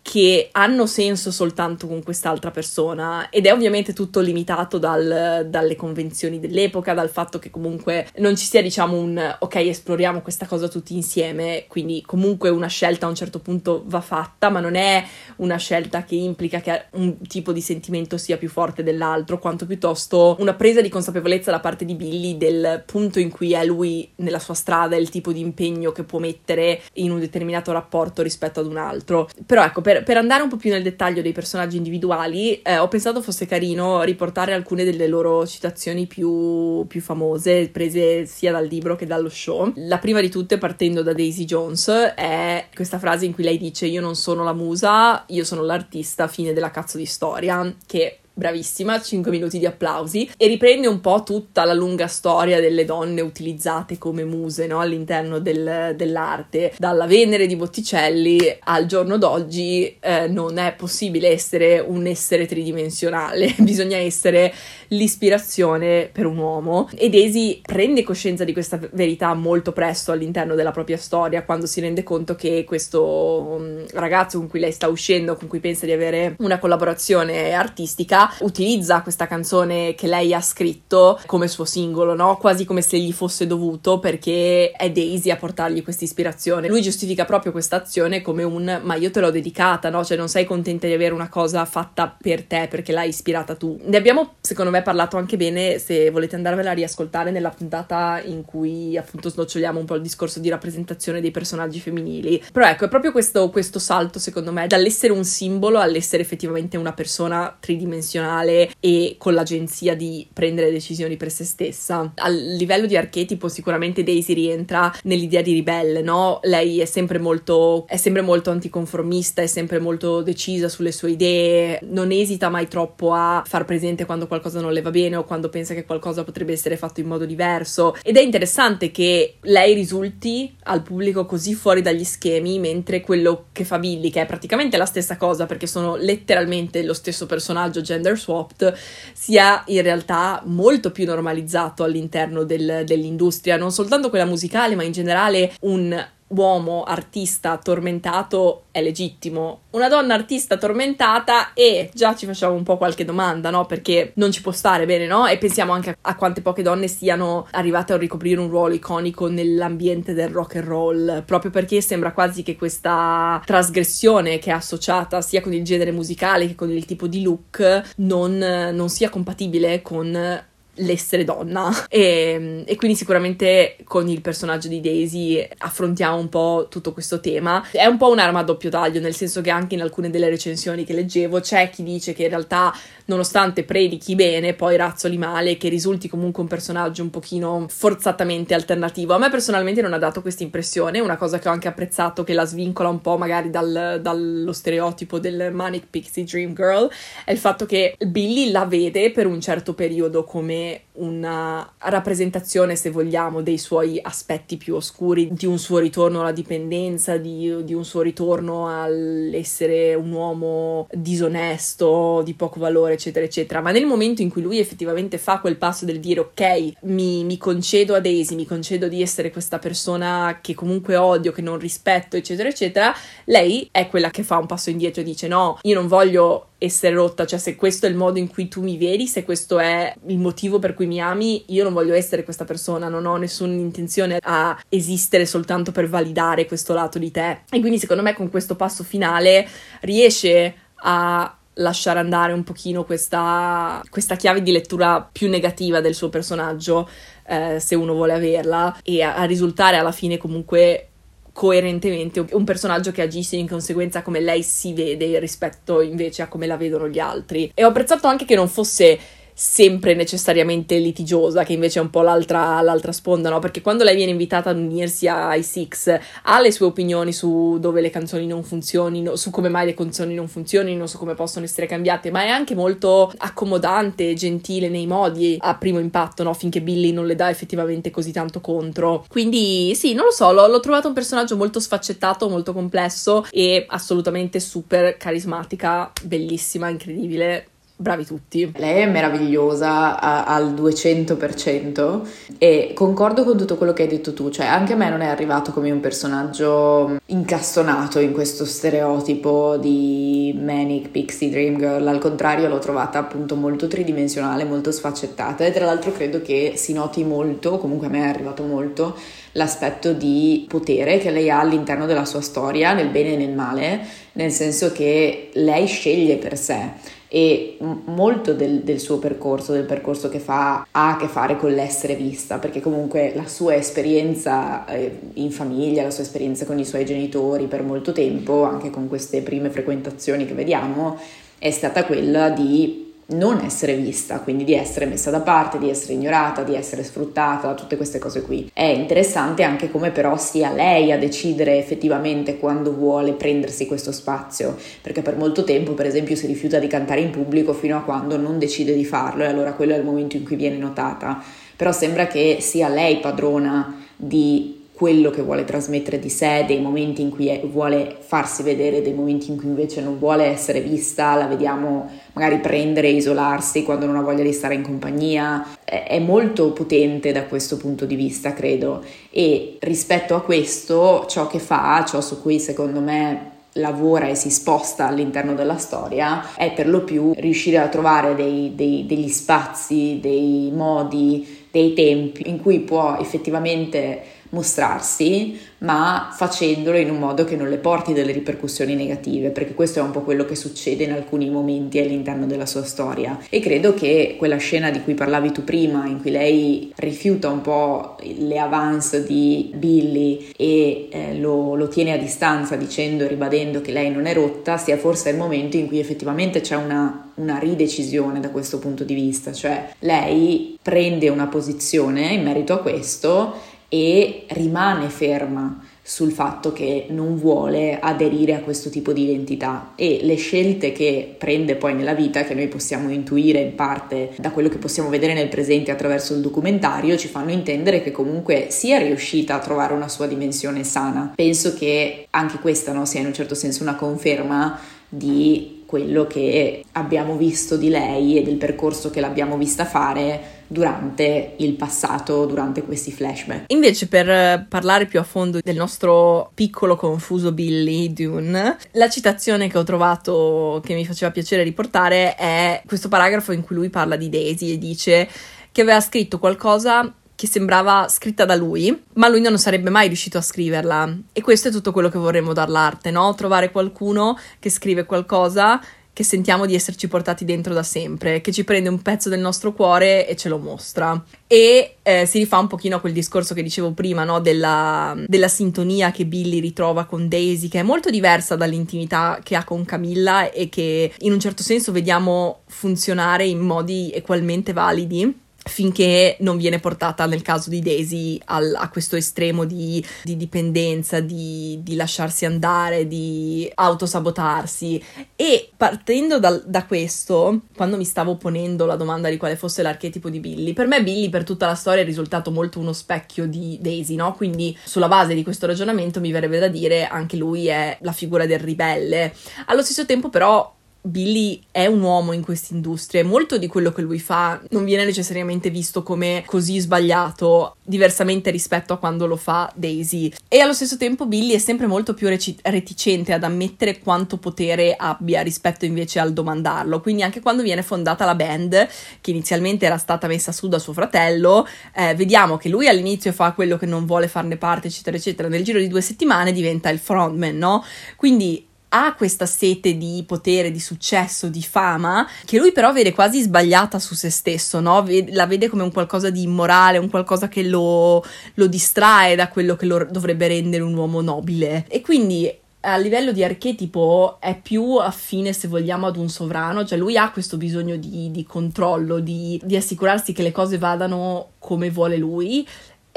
che hanno senso soltanto con quest'altra persona ed è ovviamente tutto limitato dal, dalle convenzioni dell'epoca, dal fatto che comunque non ci sia diciamo un ok esploriamo questa cosa tutti insieme, quindi comunque una scelta a un certo punto va fatta, ma non è una scelta che implica che un tipo di sentimento sia più forte dell'altro, quanto piuttosto una presa di consapevolezza da parte di Billy del punto in cui è lui nella sua strada, il tipo di impegno che può mettere in un determinato rapporto rispetto ad un altro. Però ecco, per, per andare un po' più nel dettaglio dei personaggi individuali, eh, ho pensato fosse carino riportare alcune delle loro citazioni più, più famose, prese sia dal libro che dallo show. La prima di tutte, partendo da Daisy Jones, è questa frase in cui lei dice: Io non sono la musa, io sono l'artista, fine della cazzo di storia. Che bravissima, 5 minuti di applausi, e riprende un po' tutta la lunga storia delle donne utilizzate come muse no? all'interno del, dell'arte. Dalla Venere di Botticelli al giorno d'oggi eh, non è possibile essere un essere tridimensionale, bisogna essere l'ispirazione per un uomo. E Daisy prende coscienza di questa verità molto presto all'interno della propria storia, quando si rende conto che questo um, ragazzo con cui lei sta uscendo, con cui pensa di avere una collaborazione artistica, utilizza questa canzone che lei ha scritto come suo singolo, no? Quasi come se gli fosse dovuto perché è Daisy a portargli questa ispirazione. Lui giustifica proprio questa azione come un ma io te l'ho dedicata, no? Cioè non sei contenta di avere una cosa fatta per te perché l'hai ispirata tu. Ne abbiamo secondo me parlato anche bene se volete andarvela a riascoltare nella puntata in cui appunto snoccioliamo un po' il discorso di rappresentazione dei personaggi femminili. Però ecco, è proprio questo, questo salto secondo me dall'essere un simbolo all'essere effettivamente una persona tridimensionale e con l'agenzia di prendere decisioni per se stessa. A livello di archetipo sicuramente Daisy rientra nell'idea di ribelle, no? Lei è sempre molto, è sempre molto anticonformista, è sempre molto decisa sulle sue idee, non esita mai troppo a far presente quando qualcosa non le va bene o quando pensa che qualcosa potrebbe essere fatto in modo diverso. Ed è interessante che lei risulti al pubblico così fuori dagli schemi, mentre quello che fa Billy, che è praticamente la stessa cosa perché sono letteralmente lo stesso personaggio gender swapped sia in realtà molto più normalizzato all'interno del, dell'industria, non soltanto quella musicale, ma in generale un uomo artista tormentato è legittimo. Una donna artista tormentata e già ci facciamo un po' qualche domanda, no? Perché non ci può stare bene, no? E pensiamo anche a quante poche donne siano arrivate a ricoprire un ruolo iconico nell'ambiente del rock and roll, proprio perché sembra quasi che questa trasgressione che è associata sia con il genere musicale che con il tipo di look non, non sia compatibile con l'essere donna. E, e, quindi sicuramente con il personaggio di Daisy affrontiamo un po' tutto questo tema. È un po' un'arma a doppio taglio nel senso che anche in alcune delle recensioni che leggevo c'è chi dice che in realtà nonostante predichi bene poi razzoli male che risulti comunque un personaggio un pochino forzatamente alternativo. A me personalmente non ha dato questa impressione una cosa che ho anche apprezzato che la svincola un po' magari dal, dallo stereotipo del Manic Pixie Dream Girl è il fatto che Billy la vede per un certo periodo come it una rappresentazione, se vogliamo, dei suoi aspetti più oscuri, di un suo ritorno alla dipendenza, di, di un suo ritorno all'essere un uomo disonesto, di poco valore, eccetera, eccetera. Ma nel momento in cui lui effettivamente fa quel passo del dire ok, mi, mi concedo a Daisy, mi concedo di essere questa persona che comunque odio, che non rispetto, eccetera, eccetera, lei è quella che fa un passo indietro e dice no, io non voglio essere rotta, cioè se questo è il modo in cui tu mi vedi, se questo è il motivo per cui mi ami, io non voglio essere questa persona, non ho nessuna intenzione a esistere soltanto per validare questo lato di te. E quindi secondo me con questo passo finale riesce a lasciare andare un pochino questa, questa chiave di lettura più negativa del suo personaggio, eh, se uno vuole averla, e a, a risultare alla fine comunque coerentemente un personaggio che agisce in conseguenza come lei si vede rispetto invece a come la vedono gli altri. E ho apprezzato anche che non fosse sempre necessariamente litigiosa, che invece è un po' l'altra, l'altra sponda, no? Perché quando lei viene invitata ad unirsi ai Six, ha le sue opinioni su dove le canzoni non funzionino, su come mai le canzoni non funzionino, su come possono essere cambiate, ma è anche molto accomodante, gentile nei modi a primo impatto, no? Finché Billy non le dà effettivamente così tanto contro. Quindi sì, non lo so, l'ho, l'ho trovato un personaggio molto sfaccettato, molto complesso e assolutamente super carismatica, bellissima, incredibile bravi tutti. Lei è meravigliosa a, al 200% e concordo con tutto quello che hai detto tu, cioè anche a me non è arrivato come un personaggio incastonato in questo stereotipo di Manic Pixie Dream Girl, al contrario l'ho trovata appunto molto tridimensionale, molto sfaccettata e tra l'altro credo che si noti molto, comunque a me è arrivato molto, l'aspetto di potere che lei ha all'interno della sua storia, nel bene e nel male, nel senso che lei sceglie per sé. E molto del, del, suo percorso, del percorso che fa, ha a che fare con l'essere vista, perché comunque la sua esperienza eh, in famiglia, la sua esperienza con i suoi genitori per molto tempo, anche con queste prime frequentazioni che vediamo, è stata quella di non essere vista, quindi di essere messa da parte, di essere ignorata, di essere sfruttata, tutte queste cose qui. È interessante anche come però sia lei a decidere effettivamente quando vuole prendersi questo spazio, perché per molto tempo per esempio si rifiuta di cantare in pubblico fino a quando non decide di farlo e allora quello è il momento in cui viene notata. Però sembra che sia lei padrona di quello che vuole trasmettere di sé, dei momenti in cui vuole farsi vedere, dei momenti in cui invece non vuole essere vista, la vediamo magari prendere e isolarsi quando non ha voglia di stare in compagnia, è, è molto potente da questo punto di vista, credo. E rispetto a questo, ciò che fa, ciò su cui secondo me lavora e si sposta all'interno della storia è per lo più riuscire a trovare dei, dei, degli spazi, dei modi, dei tempi in cui può effettivamente mostrarsi, ma facendolo in un modo che non le porti delle ripercussioni negative, perché questo è un po' quello che succede in alcuni momenti all'interno della sua storia. E credo che quella scena di cui parlavi tu prima, in cui lei rifiuta un po' le avance di Billy e eh, lo, lo tiene a distanza dicendo e ribadendo che lei non è rotta, sia forse il momento in cui effettivamente c'è una, una ridecisione da questo punto di vista, cioè lei prende una posizione in merito a questo e rimane ferma sul fatto che non vuole aderire a questo tipo di identità e le scelte che prende poi nella vita, che noi possiamo intuire in parte da quello che possiamo vedere nel presente attraverso il documentario, ci fanno intendere che comunque sia riuscita a trovare una sua dimensione sana. Penso che anche questa no, sia in un certo senso una conferma di quello che abbiamo visto di lei e del percorso che l'abbiamo vista fare durante il passato, durante questi flashback. Invece per eh, parlare più a fondo del nostro piccolo confuso Billy Dune, la citazione che ho trovato che mi faceva piacere riportare è questo paragrafo in cui lui parla di Daisy e dice che aveva scritto qualcosa che sembrava scritta da lui, ma lui non sarebbe mai riuscito a scriverla. E questo è tutto quello che vorremmo dall'arte, no? Trovare qualcuno che scrive qualcosa che sentiamo di esserci portati dentro da sempre, che ci prende un pezzo del nostro cuore e ce lo mostra. E eh, si rifà un pochino a quel discorso che dicevo prima, no? della, della, sintonia che Billy ritrova con Daisy, che è molto diversa dall'intimità che ha con Camilla e che in un certo senso vediamo funzionare in modi equalmente validi finché non viene portata nel caso di Daisy al, a questo estremo di, di dipendenza, di, di, lasciarsi andare, di autosabotarsi. E partendo da, da, questo, quando mi stavo ponendo la domanda di quale fosse l'archetipo di Billy, per me Billy per tutta la storia è risultato molto uno specchio di Daisy, no? Quindi sulla base di questo ragionamento mi verrebbe da dire anche lui è la figura del ribelle. Allo stesso tempo però Billy è un uomo in questa industria e molto di quello che lui fa non viene necessariamente visto come così sbagliato, diversamente rispetto a quando lo fa Daisy. E allo stesso tempo Billy è sempre molto più reci- reticente ad ammettere quanto potere abbia rispetto invece al domandarlo. Quindi anche quando viene fondata la band, che inizialmente era stata messa su da suo fratello, eh, vediamo che lui all'inizio fa quello che non vuole farne parte, eccetera, eccetera. Nel giro di due settimane diventa il frontman, no? Quindi ha questa sete di potere, di successo, di fama, che lui però vede quasi sbagliata su se stesso, no? La vede come un qualcosa di immorale, un qualcosa che lo, lo distrae da quello che lo dovrebbe rendere un uomo nobile. E quindi a livello di archetipo è più affine, se vogliamo, ad un sovrano, cioè lui ha questo bisogno di, di controllo, di, di assicurarsi che le cose vadano come vuole lui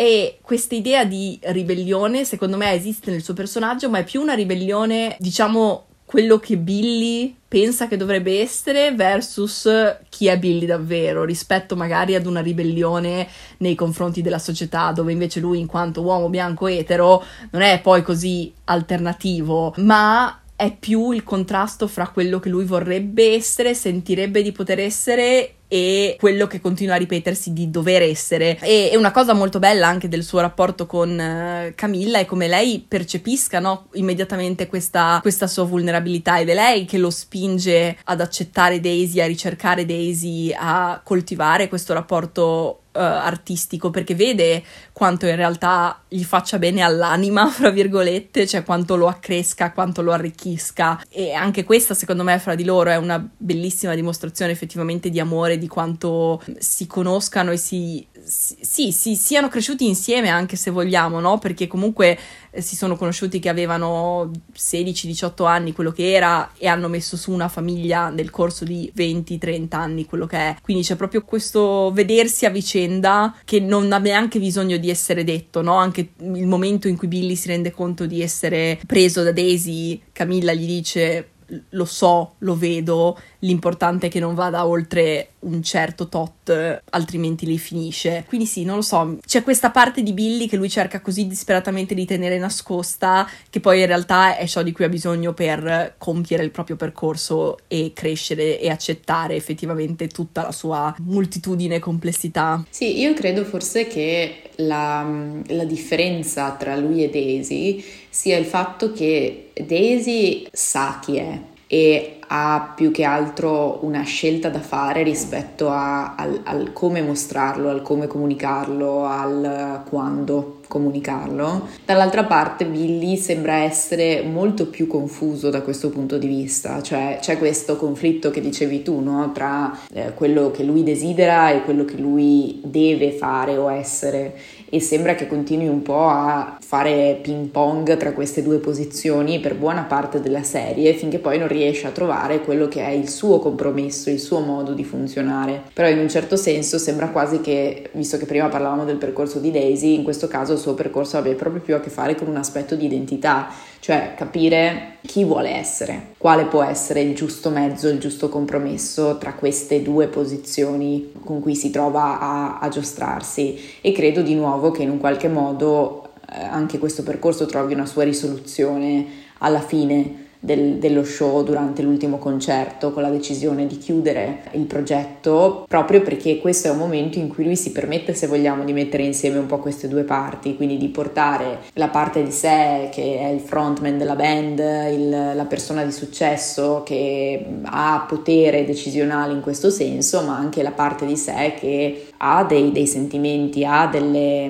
e questa idea di ribellione, secondo me, esiste nel suo personaggio, ma è più una ribellione, diciamo, quello che Billy pensa che dovrebbe essere versus chi è Billy davvero, rispetto magari ad una ribellione nei confronti della società, dove invece lui, in quanto uomo bianco etero, non è poi così alternativo, ma è più il contrasto fra quello che lui vorrebbe essere, sentirebbe di poter essere e quello che continua a ripetersi di dover essere. E, e una cosa molto bella anche del suo rapporto con uh, Camilla è come lei percepisca no, immediatamente questa, questa, sua vulnerabilità ed è lei che lo spinge ad accettare Daisy, a ricercare Daisy, a coltivare questo rapporto Uh, artistico perché vede quanto in realtà gli faccia bene all'anima, fra virgolette, cioè quanto lo accresca, quanto lo arricchisca. E anche questa, secondo me, fra di loro è una bellissima dimostrazione effettivamente di amore, di quanto si conoscano e si, sì, sì, siano cresciuti insieme anche se vogliamo, no? Perché comunque eh, si sono conosciuti che avevano 16-18 anni, quello che era, e hanno messo su una famiglia nel corso di 20-30 anni, quello che è. Quindi c'è proprio questo vedersi a vicenda che non ha neanche bisogno di essere detto, no? Anche il momento in cui Billy si rende conto di essere preso da Daisy, Camilla gli dice lo so, lo vedo, l'importante è che non vada oltre un certo tot, altrimenti li finisce. Quindi sì, non lo so, c'è questa parte di Billy che lui cerca così disperatamente di tenere nascosta, che poi in realtà è ciò di cui ha bisogno per compiere il proprio percorso e crescere e accettare effettivamente tutta la sua moltitudine e complessità. Sì, io credo forse che la, la differenza tra lui e Daisy sia il fatto che Daisy sa chi è e ha più che altro una scelta da fare rispetto a, al, al, come mostrarlo, al come comunicarlo, al quando comunicarlo. Dall'altra parte Billy sembra essere molto più confuso da questo punto di vista, cioè c'è questo conflitto che dicevi tu, no? tra eh, quello che lui desidera e quello che lui deve fare o essere e sembra che continui un po' a fare ping pong tra queste due posizioni per buona parte della serie finché poi non riesce a trovare quello che è il suo compromesso, il suo modo di funzionare. Però in un certo senso sembra quasi che, visto che prima parlavamo del percorso di Daisy, in questo caso il suo percorso abbia proprio più a che fare con un aspetto di identità, cioè capire chi vuole essere, quale può essere il giusto mezzo, il giusto compromesso tra queste due posizioni con cui si trova a, a giostrarsi. E credo di nuovo che in un qualche modo eh, anche questo percorso trovi una sua risoluzione alla fine del, dello show durante l'ultimo concerto con la decisione di chiudere il progetto proprio perché questo è un momento in cui lui si permette se vogliamo di mettere insieme un po' queste due parti quindi di portare la parte di sé che è il frontman della band il, la persona di successo che ha potere decisionale in questo senso ma anche la parte di sé che ha dei, dei sentimenti ha delle,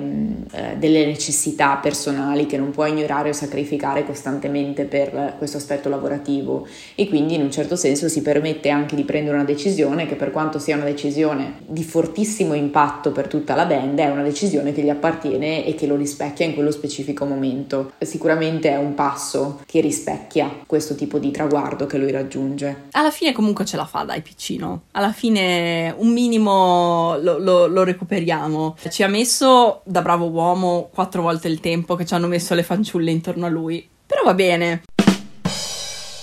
eh, delle necessità personali che non può ignorare o sacrificare costantemente per questo aspetto aspetto lavorativo e quindi in un certo senso si permette anche di prendere una decisione che per quanto sia una decisione di fortissimo impatto per tutta la band è una decisione che gli appartiene e che lo rispecchia in quello specifico momento. Sicuramente è un passo che rispecchia questo tipo di traguardo che lui raggiunge. Alla fine comunque ce la fa dai piccino, alla fine un minimo lo, lo, lo recuperiamo. Ci ha messo da bravo uomo quattro volte il tempo che ci hanno messo le fanciulle intorno a lui. Però va bene.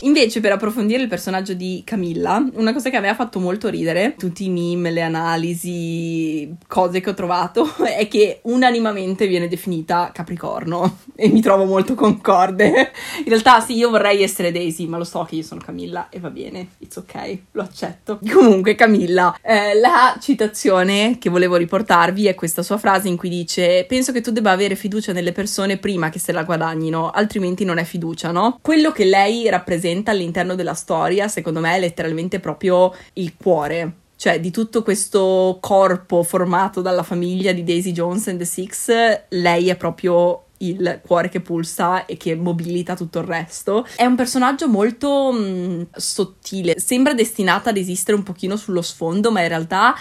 Invece, per approfondire il personaggio di Camilla, una cosa che aveva fatto molto ridere, tutti i meme, le analisi, cose che ho trovato, è che unanimamente viene definita Capricorno e mi trovo molto concorde. In realtà, sì, io vorrei essere Daisy, ma lo so che io sono Camilla e va bene, it's ok, lo accetto. Comunque, Camilla, eh, la citazione che volevo riportarvi è questa sua frase in cui dice: Penso che tu debba avere fiducia nelle persone prima che se la guadagnino, altrimenti non è fiducia, no? Quello che lei rappresenta rappresenta all'interno della storia, secondo me, è letteralmente proprio il cuore. Cioè, di tutto questo corpo formato dalla famiglia di Daisy Jones and the Six, lei è proprio il cuore che pulsa e che mobilita tutto il resto. È un personaggio molto mh, mm, sottile, sembra destinata ad esistere un pochino sullo sfondo, ma in realtà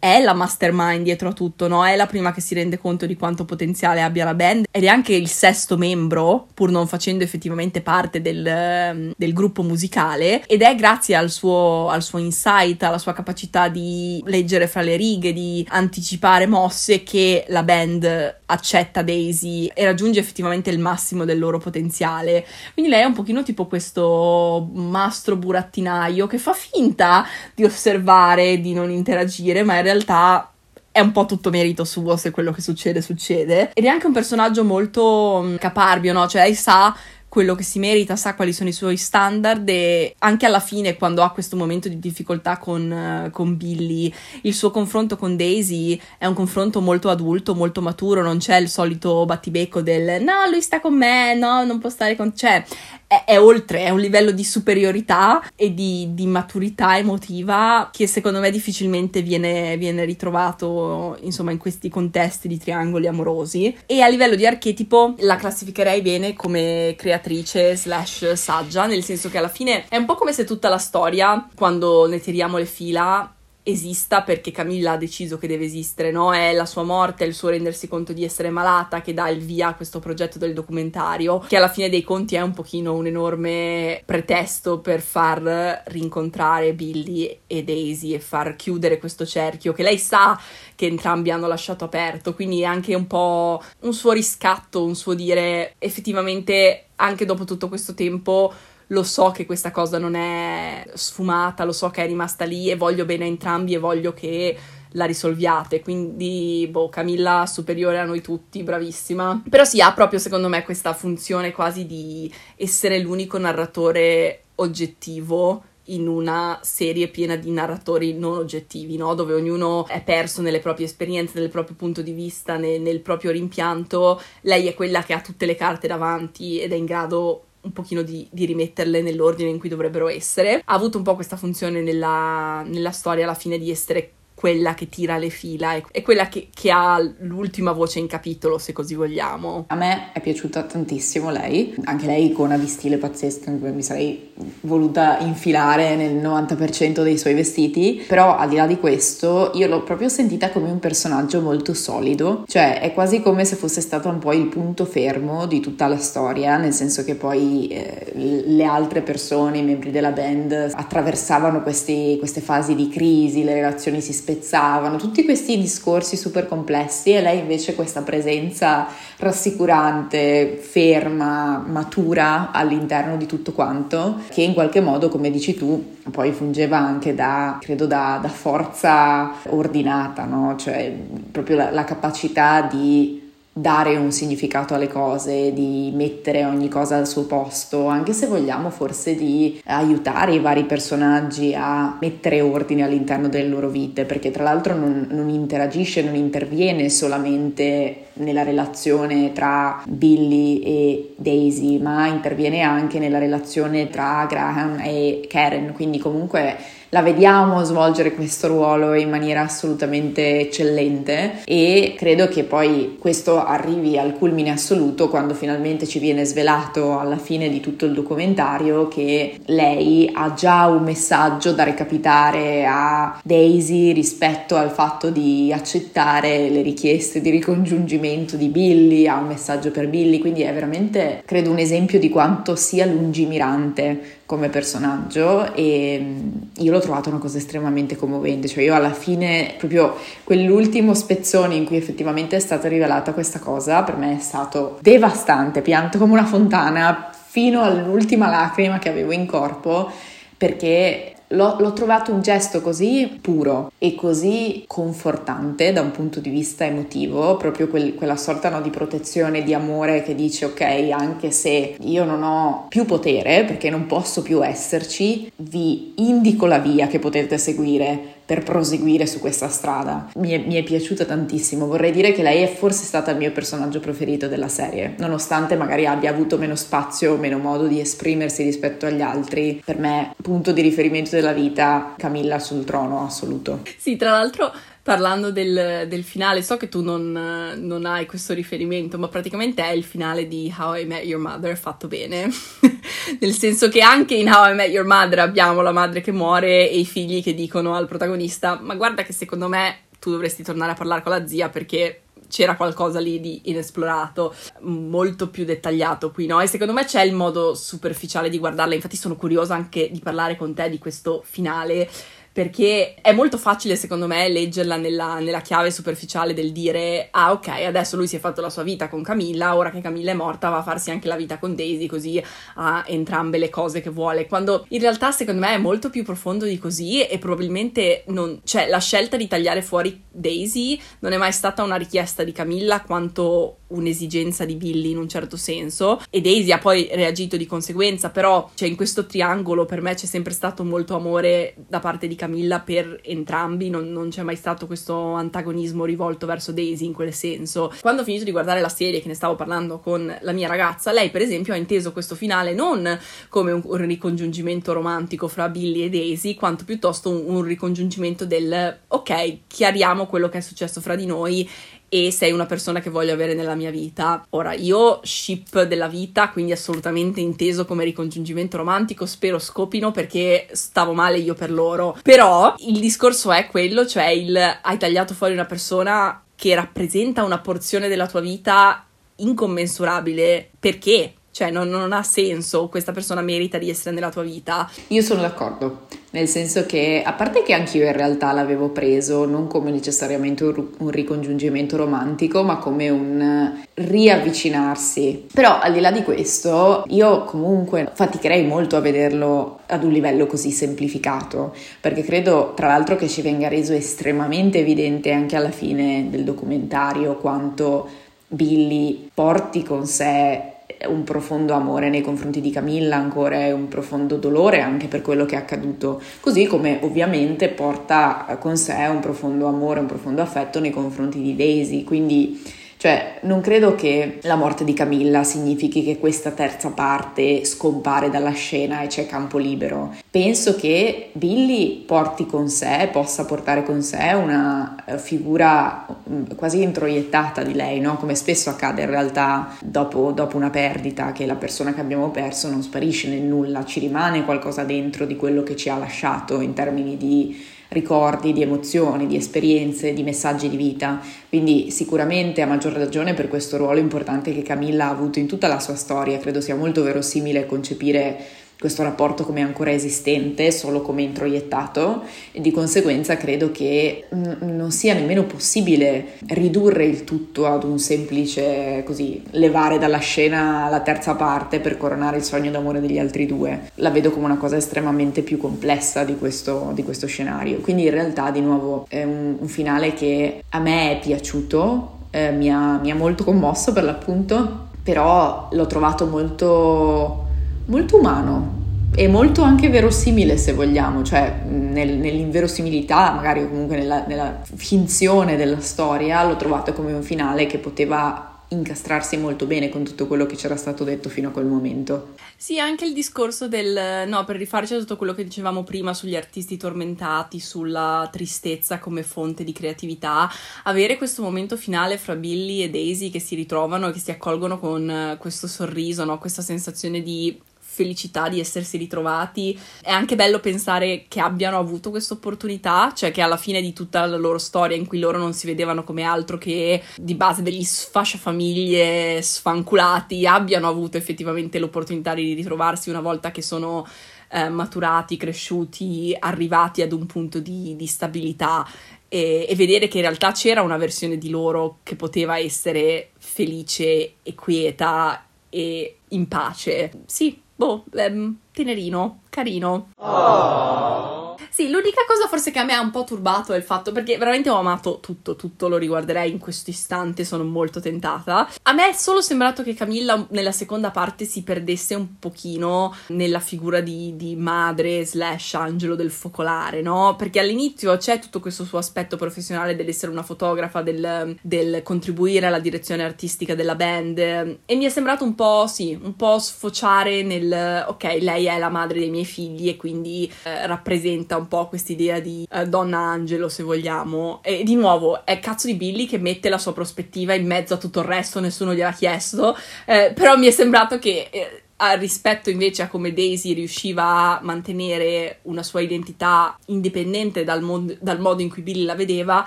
è la mastermind dietro a tutto, no? È la prima che si rende conto di quanto potenziale abbia la band ed è anche il sesto membro, pur non facendo effettivamente parte del, del gruppo musicale, ed è grazie al suo, al suo insight, alla sua capacità di leggere fra le righe, di anticipare mosse che la band accetta Daisy e raggiunge effettivamente il massimo del loro potenziale. Quindi lei è un pochino tipo questo mastro burattinaio che fa finta di osservare, di non interagire, ma in realtà è un po' tutto merito suo se quello che succede succede. Ed è anche un personaggio molto mm, caparbio, no? Cioè lei sa quello che si merita, sa quali sono i suoi standard e anche alla fine quando ha questo momento di difficoltà con, uh, con Billy, il suo confronto con Daisy è un confronto molto adulto, molto maturo, non c'è il solito battibecco del no, lui sta con me, no, non può stare con... cioè è, è oltre, è un livello di superiorità e di, di, maturità emotiva che secondo me difficilmente viene, viene ritrovato insomma in questi contesti di triangoli amorosi. E a livello di archetipo la classificherei bene come creatrice slash saggia nel senso che alla fine è un po' come se tutta la storia quando ne tiriamo le fila esista perché Camilla ha deciso che deve esistere, no? È la sua morte, il suo rendersi conto di essere malata che dà il via a questo progetto del documentario, che alla fine dei conti è un pochino un enorme pretesto per far rincontrare Billy e Daisy e far chiudere questo cerchio che lei sa che entrambi hanno lasciato aperto, quindi è anche un po' un suo riscatto, un suo dire effettivamente anche dopo tutto questo tempo lo so che questa cosa non è sfumata, lo so che è rimasta lì e voglio bene a entrambi e voglio che la risolviate. Quindi, boh, Camilla superiore a noi tutti, bravissima. Però sì, ha proprio secondo me questa funzione quasi di essere l'unico narratore oggettivo in una serie piena di narratori non oggettivi, no? dove ognuno è perso nelle proprie esperienze, nel proprio punto di vista, nel, nel proprio rimpianto. Lei è quella che ha tutte le carte davanti ed è in grado un pochino di, di, rimetterle nell'ordine in cui dovrebbero essere. Ha avuto un po' questa funzione nella, nella storia alla fine di essere quella che tira le fila, è quella che, che, ha l'ultima voce in capitolo, se così vogliamo. A me è piaciuta tantissimo lei, anche lei icona di stile pazzesca, mi sarei voluta infilare nel 90% dei suoi vestiti, però al di là di questo io l'ho proprio sentita come un personaggio molto solido, cioè è quasi come se fosse stato un po' il punto fermo di tutta la storia, nel senso che poi eh, le altre persone, i membri della band attraversavano questi, queste fasi di crisi, le relazioni si spezzavano, tutti questi discorsi super complessi e lei invece questa presenza rassicurante, ferma, matura all'interno di tutto quanto, che in qualche modo, come dici tu, poi fungeva anche da, credo, da, da forza ordinata, no? cioè proprio la, la capacità di dare un significato alle cose, di mettere ogni cosa al suo posto, anche se vogliamo forse di aiutare i vari personaggi a mettere ordine all'interno delle loro vite, perché tra l'altro non, non interagisce, non interviene solamente nella relazione tra Billy e Daisy, ma interviene anche nella relazione tra Graham e Karen, quindi comunque la vediamo svolgere questo ruolo in maniera assolutamente eccellente e credo che poi questo arrivi al culmine assoluto quando finalmente ci viene svelato alla fine di tutto il documentario che lei ha già un messaggio da recapitare a Daisy rispetto al fatto di accettare le richieste di ricongiungimento di Billy, ha un messaggio per Billy, quindi è veramente credo un esempio di quanto sia lungimirante come personaggio e mm, io l'ho trovato una cosa estremamente commovente, cioè io alla fine proprio quell'ultimo spezzone in cui effettivamente è stata rivelata questa cosa per me è stato devastante, pianto come una fontana fino all'ultima lacrima che avevo in corpo perché L'ho, l'ho, trovato un gesto così puro e così confortante da un punto di vista emotivo, proprio quel, quella sorta no, di protezione, di amore che dice ok, anche se io non ho più potere, perché non posso più esserci, vi indico la via che potete seguire per proseguire su questa strada. Mi è, mi è, piaciuta tantissimo, vorrei dire che lei è forse stata il mio personaggio preferito della serie, nonostante magari abbia avuto meno spazio o meno modo di esprimersi rispetto agli altri. Per me, punto di riferimento della vita, Camilla sul trono assoluto. Sì, tra l'altro parlando del, del, finale, so che tu non, non, hai questo riferimento, ma praticamente è il finale di How I Met Your Mother fatto bene. Nel senso che anche in How I Met Your Mother abbiamo la madre che muore e i figli che dicono al protagonista: Ma guarda che secondo me tu dovresti tornare a parlare con la zia perché c'era qualcosa lì di inesplorato, molto più dettagliato qui, no? E secondo me c'è il modo superficiale di guardarla, infatti sono curiosa anche di parlare con te di questo finale perché è molto facile secondo me leggerla nella, nella, chiave superficiale del dire ah ok adesso lui si è fatto la sua vita con Camilla ora che Camilla è morta va a farsi anche la vita con Daisy così ha entrambe le cose che vuole. Quando in realtà secondo me è molto più profondo di così e probabilmente non cioè la scelta di tagliare fuori Daisy non è mai stata una richiesta di Camilla quanto un'esigenza di Billy in un certo senso. E Daisy ha poi reagito di conseguenza però cioè in questo triangolo per me c'è sempre stato molto amore da parte di Camilla per entrambi, non, non, c'è mai stato questo antagonismo rivolto verso Daisy in quel senso. Quando ho finito di guardare la serie, che ne stavo parlando con la mia ragazza, lei per esempio ha inteso questo finale non come un, un ricongiungimento romantico fra Billy e Daisy, quanto piuttosto un, un ricongiungimento del ok, chiariamo quello che è successo fra di noi e sei una persona che voglio avere nella mia vita. Ora, io ship della vita, quindi assolutamente inteso come ricongiungimento romantico, spero scopino perché stavo male io per loro. Però il discorso è quello, cioè il hai tagliato fuori una persona che rappresenta una porzione della tua vita incommensurabile. Perché? Cioè, non, non, ha senso, questa persona merita di essere nella tua vita. Io sono d'accordo, nel senso che, a parte che anch'io in realtà l'avevo preso non come necessariamente un, un ricongiungimento romantico, ma come un riavvicinarsi. Però al di là di questo, io comunque faticherei molto a vederlo ad un livello così semplificato, perché credo tra l'altro che ci venga reso estremamente evidente anche alla fine del documentario quanto Billy porti con sé un profondo amore nei confronti di Camilla ancora e un profondo dolore anche per quello che è accaduto, così come ovviamente porta con sé un profondo amore, un profondo affetto nei confronti di Daisy, quindi cioè, non credo che la morte di Camilla significhi che questa terza parte scompare dalla scena e c'è campo libero. Penso che Billy porti con sé, possa portare con sé una eh, figura mm, quasi introiettata di lei, no? Come spesso accade in realtà dopo, dopo una perdita, che la persona che abbiamo perso non sparisce nel nulla, ci rimane qualcosa dentro di quello che ci ha lasciato in termini di ricordi, di emozioni, di esperienze, di messaggi di vita. Quindi sicuramente a maggior ragione per questo ruolo importante che Camilla ha avuto in tutta la sua storia, credo sia molto verosimile concepire questo rapporto come ancora esistente, solo come introiettato e di conseguenza credo che non sia nemmeno possibile ridurre il tutto ad un semplice così levare dalla scena la terza parte per coronare il sogno d'amore degli altri due. La vedo come una cosa estremamente più complessa di questo, di questo scenario. Quindi in realtà di nuovo è un, un finale che a me è piaciuto, eh, mi, ha, mi ha molto commosso per l'appunto, però l'ho trovato molto molto umano e molto anche verosimile se vogliamo, cioè nel, nell'inverosimilità, magari comunque nella, nella finzione della storia, l'ho trovato come un finale che poteva incastrarsi molto bene con tutto quello che c'era stato detto fino a quel momento. Sì, anche il discorso del no, per rifarci a tutto quello che dicevamo prima sugli artisti tormentati, sulla tristezza come fonte di creatività, avere questo momento finale fra Billy e Daisy che si ritrovano e che si accolgono con questo sorriso, no? questa sensazione di felicità di essersi ritrovati. È anche bello pensare che abbiano avuto questa opportunità, cioè che alla fine di tutta la loro storia in cui loro non si vedevano come altro che di base degli sfasciafamiglie sfanculati, abbiano avuto effettivamente l'opportunità di ritrovarsi una volta che sono eh, maturati, cresciuti, arrivati ad un punto di, di stabilità e, e, vedere che in realtà c'era una versione di loro che poteva essere felice e quieta e in pace. Sì, boh, ehm, tenerino, carino. Oh. Sì, l'unica cosa forse che a me ha un po' turbato è il fatto perché veramente ho amato tutto, tutto lo riguarderei in questo istante, sono molto tentata. A me è solo sembrato che Camilla nella seconda parte si perdesse un pochino nella figura di, di madre slash angelo del focolare, no? Perché all'inizio c'è tutto questo suo aspetto professionale dell'essere una fotografa, del, del contribuire alla direzione artistica della band e mi è sembrato un po', sì, un po' sfociare nel ok, lei è la madre dei miei figli e quindi eh, rappresenta un po' quest'idea di eh, donna angelo, se vogliamo. E di nuovo, è cazzo di Billy che mette la sua prospettiva in mezzo a tutto il resto, nessuno gliel'ha chiesto. Eh, però mi è sembrato che. Eh, rispetto invece a come Daisy riusciva a mantenere una sua identità indipendente dal, mon- dal modo in cui Billy la vedeva,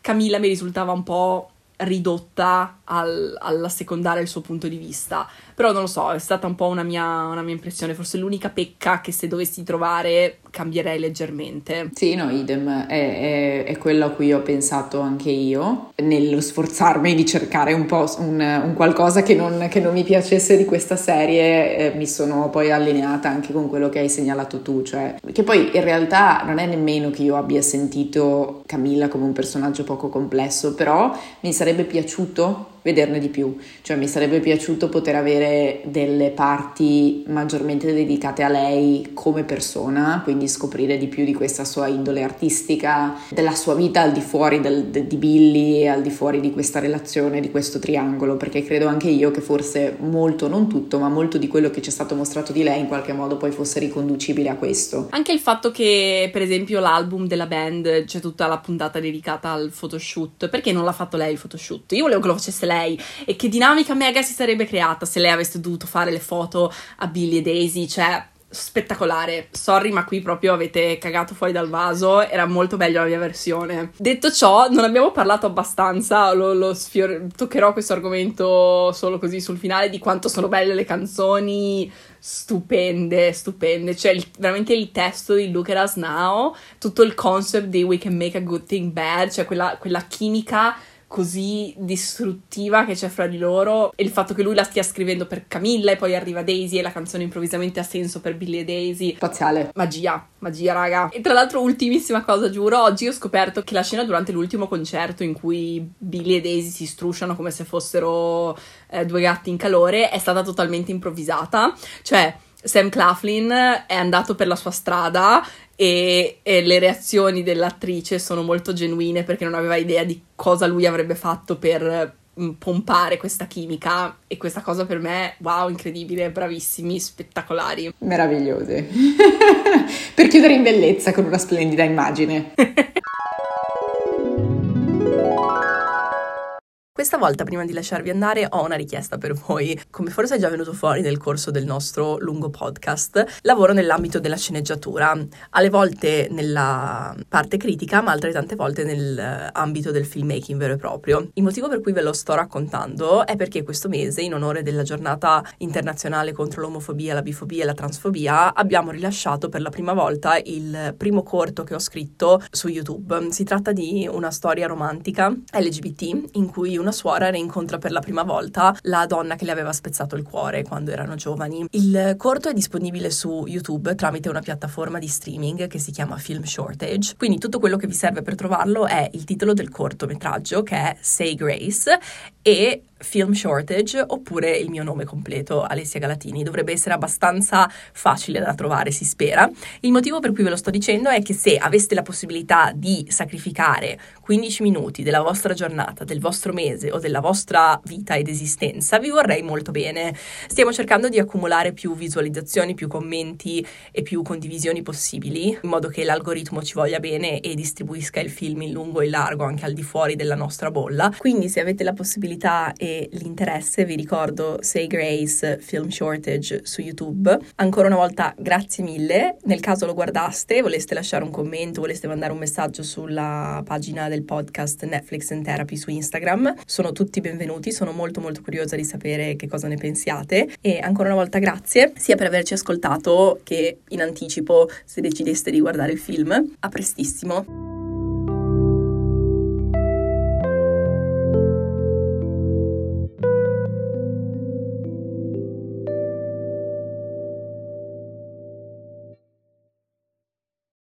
Camilla mi risultava un po' ridotta al, alla secondare il suo punto di vista Però non lo so, è stata un po' una mia, una mia impressione, forse l'unica pecca che se dovessi trovare cambierei leggermente. Sì, no, idem, è, è, è, quello a cui ho pensato anche io, nello sforzarmi di cercare un po' un, un qualcosa che non, che non, mi piacesse di questa serie, eh, mi sono poi allineata anche con quello che hai segnalato tu, cioè che poi in realtà non è nemmeno che io abbia sentito Camilla come un personaggio poco complesso, però mi sarebbe piaciuto vederne di più, cioè mi sarebbe piaciuto poter avere delle parti maggiormente dedicate a lei come persona, quindi scoprire di più di questa sua indole artistica, della sua vita al di fuori del, de, di Billy al di fuori di questa relazione, di questo triangolo, perché credo anche io che forse molto, non tutto, ma molto di quello che ci è stato mostrato di lei in qualche modo poi fosse riconducibile a questo. Anche il fatto che per esempio l'album della band c'è tutta la puntata dedicata al photoshoot, perché non l'ha fatto lei il photoshoot? Io volevo che lo facesse lei lei e che dinamica mega si sarebbe creata se lei avesse dovuto fare le foto a Billy e Daisy, cioè spettacolare. Sorry, ma qui proprio avete cagato fuori dal vaso. Era molto meglio la mia versione. Detto ciò, non abbiamo parlato abbastanza. Lo, lo sfior- toccherò questo argomento solo così sul finale di quanto sono belle le canzoni. Stupende, stupende. Cioè, il, veramente il testo di Look at Us Now, tutto il concept di We can make a good thing bad, cioè quella, quella chimica così distruttiva che c'è fra di loro e il fatto che lui la stia scrivendo per Camilla e poi arriva Daisy e la canzone improvvisamente ha senso per Billy e Daisy. Spaziale. Magia, magia raga. E tra l'altro ultimissima cosa, giuro, oggi ho scoperto che la scena durante l'ultimo concerto in cui Billy e Daisy si strusciano come se fossero eh, due gatti in calore è stata totalmente improvvisata. Cioè, Sam Claflin è andato per la sua strada e, e, le reazioni dell'attrice sono molto genuine perché non aveva idea di cosa lui avrebbe fatto per mm, pompare questa chimica e questa cosa per me, wow, incredibile, bravissimi, spettacolari. Meravigliose. per chiudere in bellezza con una splendida immagine. Questa volta, prima di lasciarvi andare, ho una richiesta per voi. Come forse è già venuto fuori nel corso del nostro lungo podcast, lavoro nell'ambito della sceneggiatura, alle volte nella parte critica, ma altre tante volte nell'ambito del filmmaking vero e proprio. Il motivo per cui ve lo sto raccontando è perché questo mese, in onore della giornata internazionale contro l'omofobia, la bifobia e la transfobia, abbiamo rilasciato per la prima volta il primo corto che ho scritto su YouTube. Si tratta di una storia romantica LGBT in cui una suora rincontra per la prima volta la donna che le aveva spezzato il cuore quando erano giovani. Il corto è disponibile su YouTube tramite una piattaforma di streaming che si chiama Film Shortage, quindi tutto quello che vi serve per trovarlo è il titolo del cortometraggio che è Say Grace e Film Shortage oppure il mio nome completo, Alessia Galatini. Dovrebbe essere abbastanza facile da trovare, si spera. Il motivo per cui ve lo sto dicendo è che se aveste la possibilità di sacrificare 15 minuti della vostra giornata, del vostro mese o della vostra vita ed esistenza, vi vorrei molto bene. Stiamo cercando di accumulare più visualizzazioni, più commenti e più condivisioni possibili, in modo che l'algoritmo ci voglia bene e distribuisca il film in lungo e in largo anche al di fuori della nostra bolla. Quindi se avete la possibilità e l'interesse, vi ricordo Say Grace Film Shortage su YouTube. Ancora una volta grazie mille. Nel caso lo guardaste, voleste lasciare un commento, voleste mandare un messaggio sulla pagina del podcast Netflix and Therapy su Instagram, sono tutti benvenuti, sono molto molto curiosa di sapere che cosa ne pensiate e ancora una volta grazie sia per averci ascoltato che in anticipo se decideste di guardare il film. A prestissimo.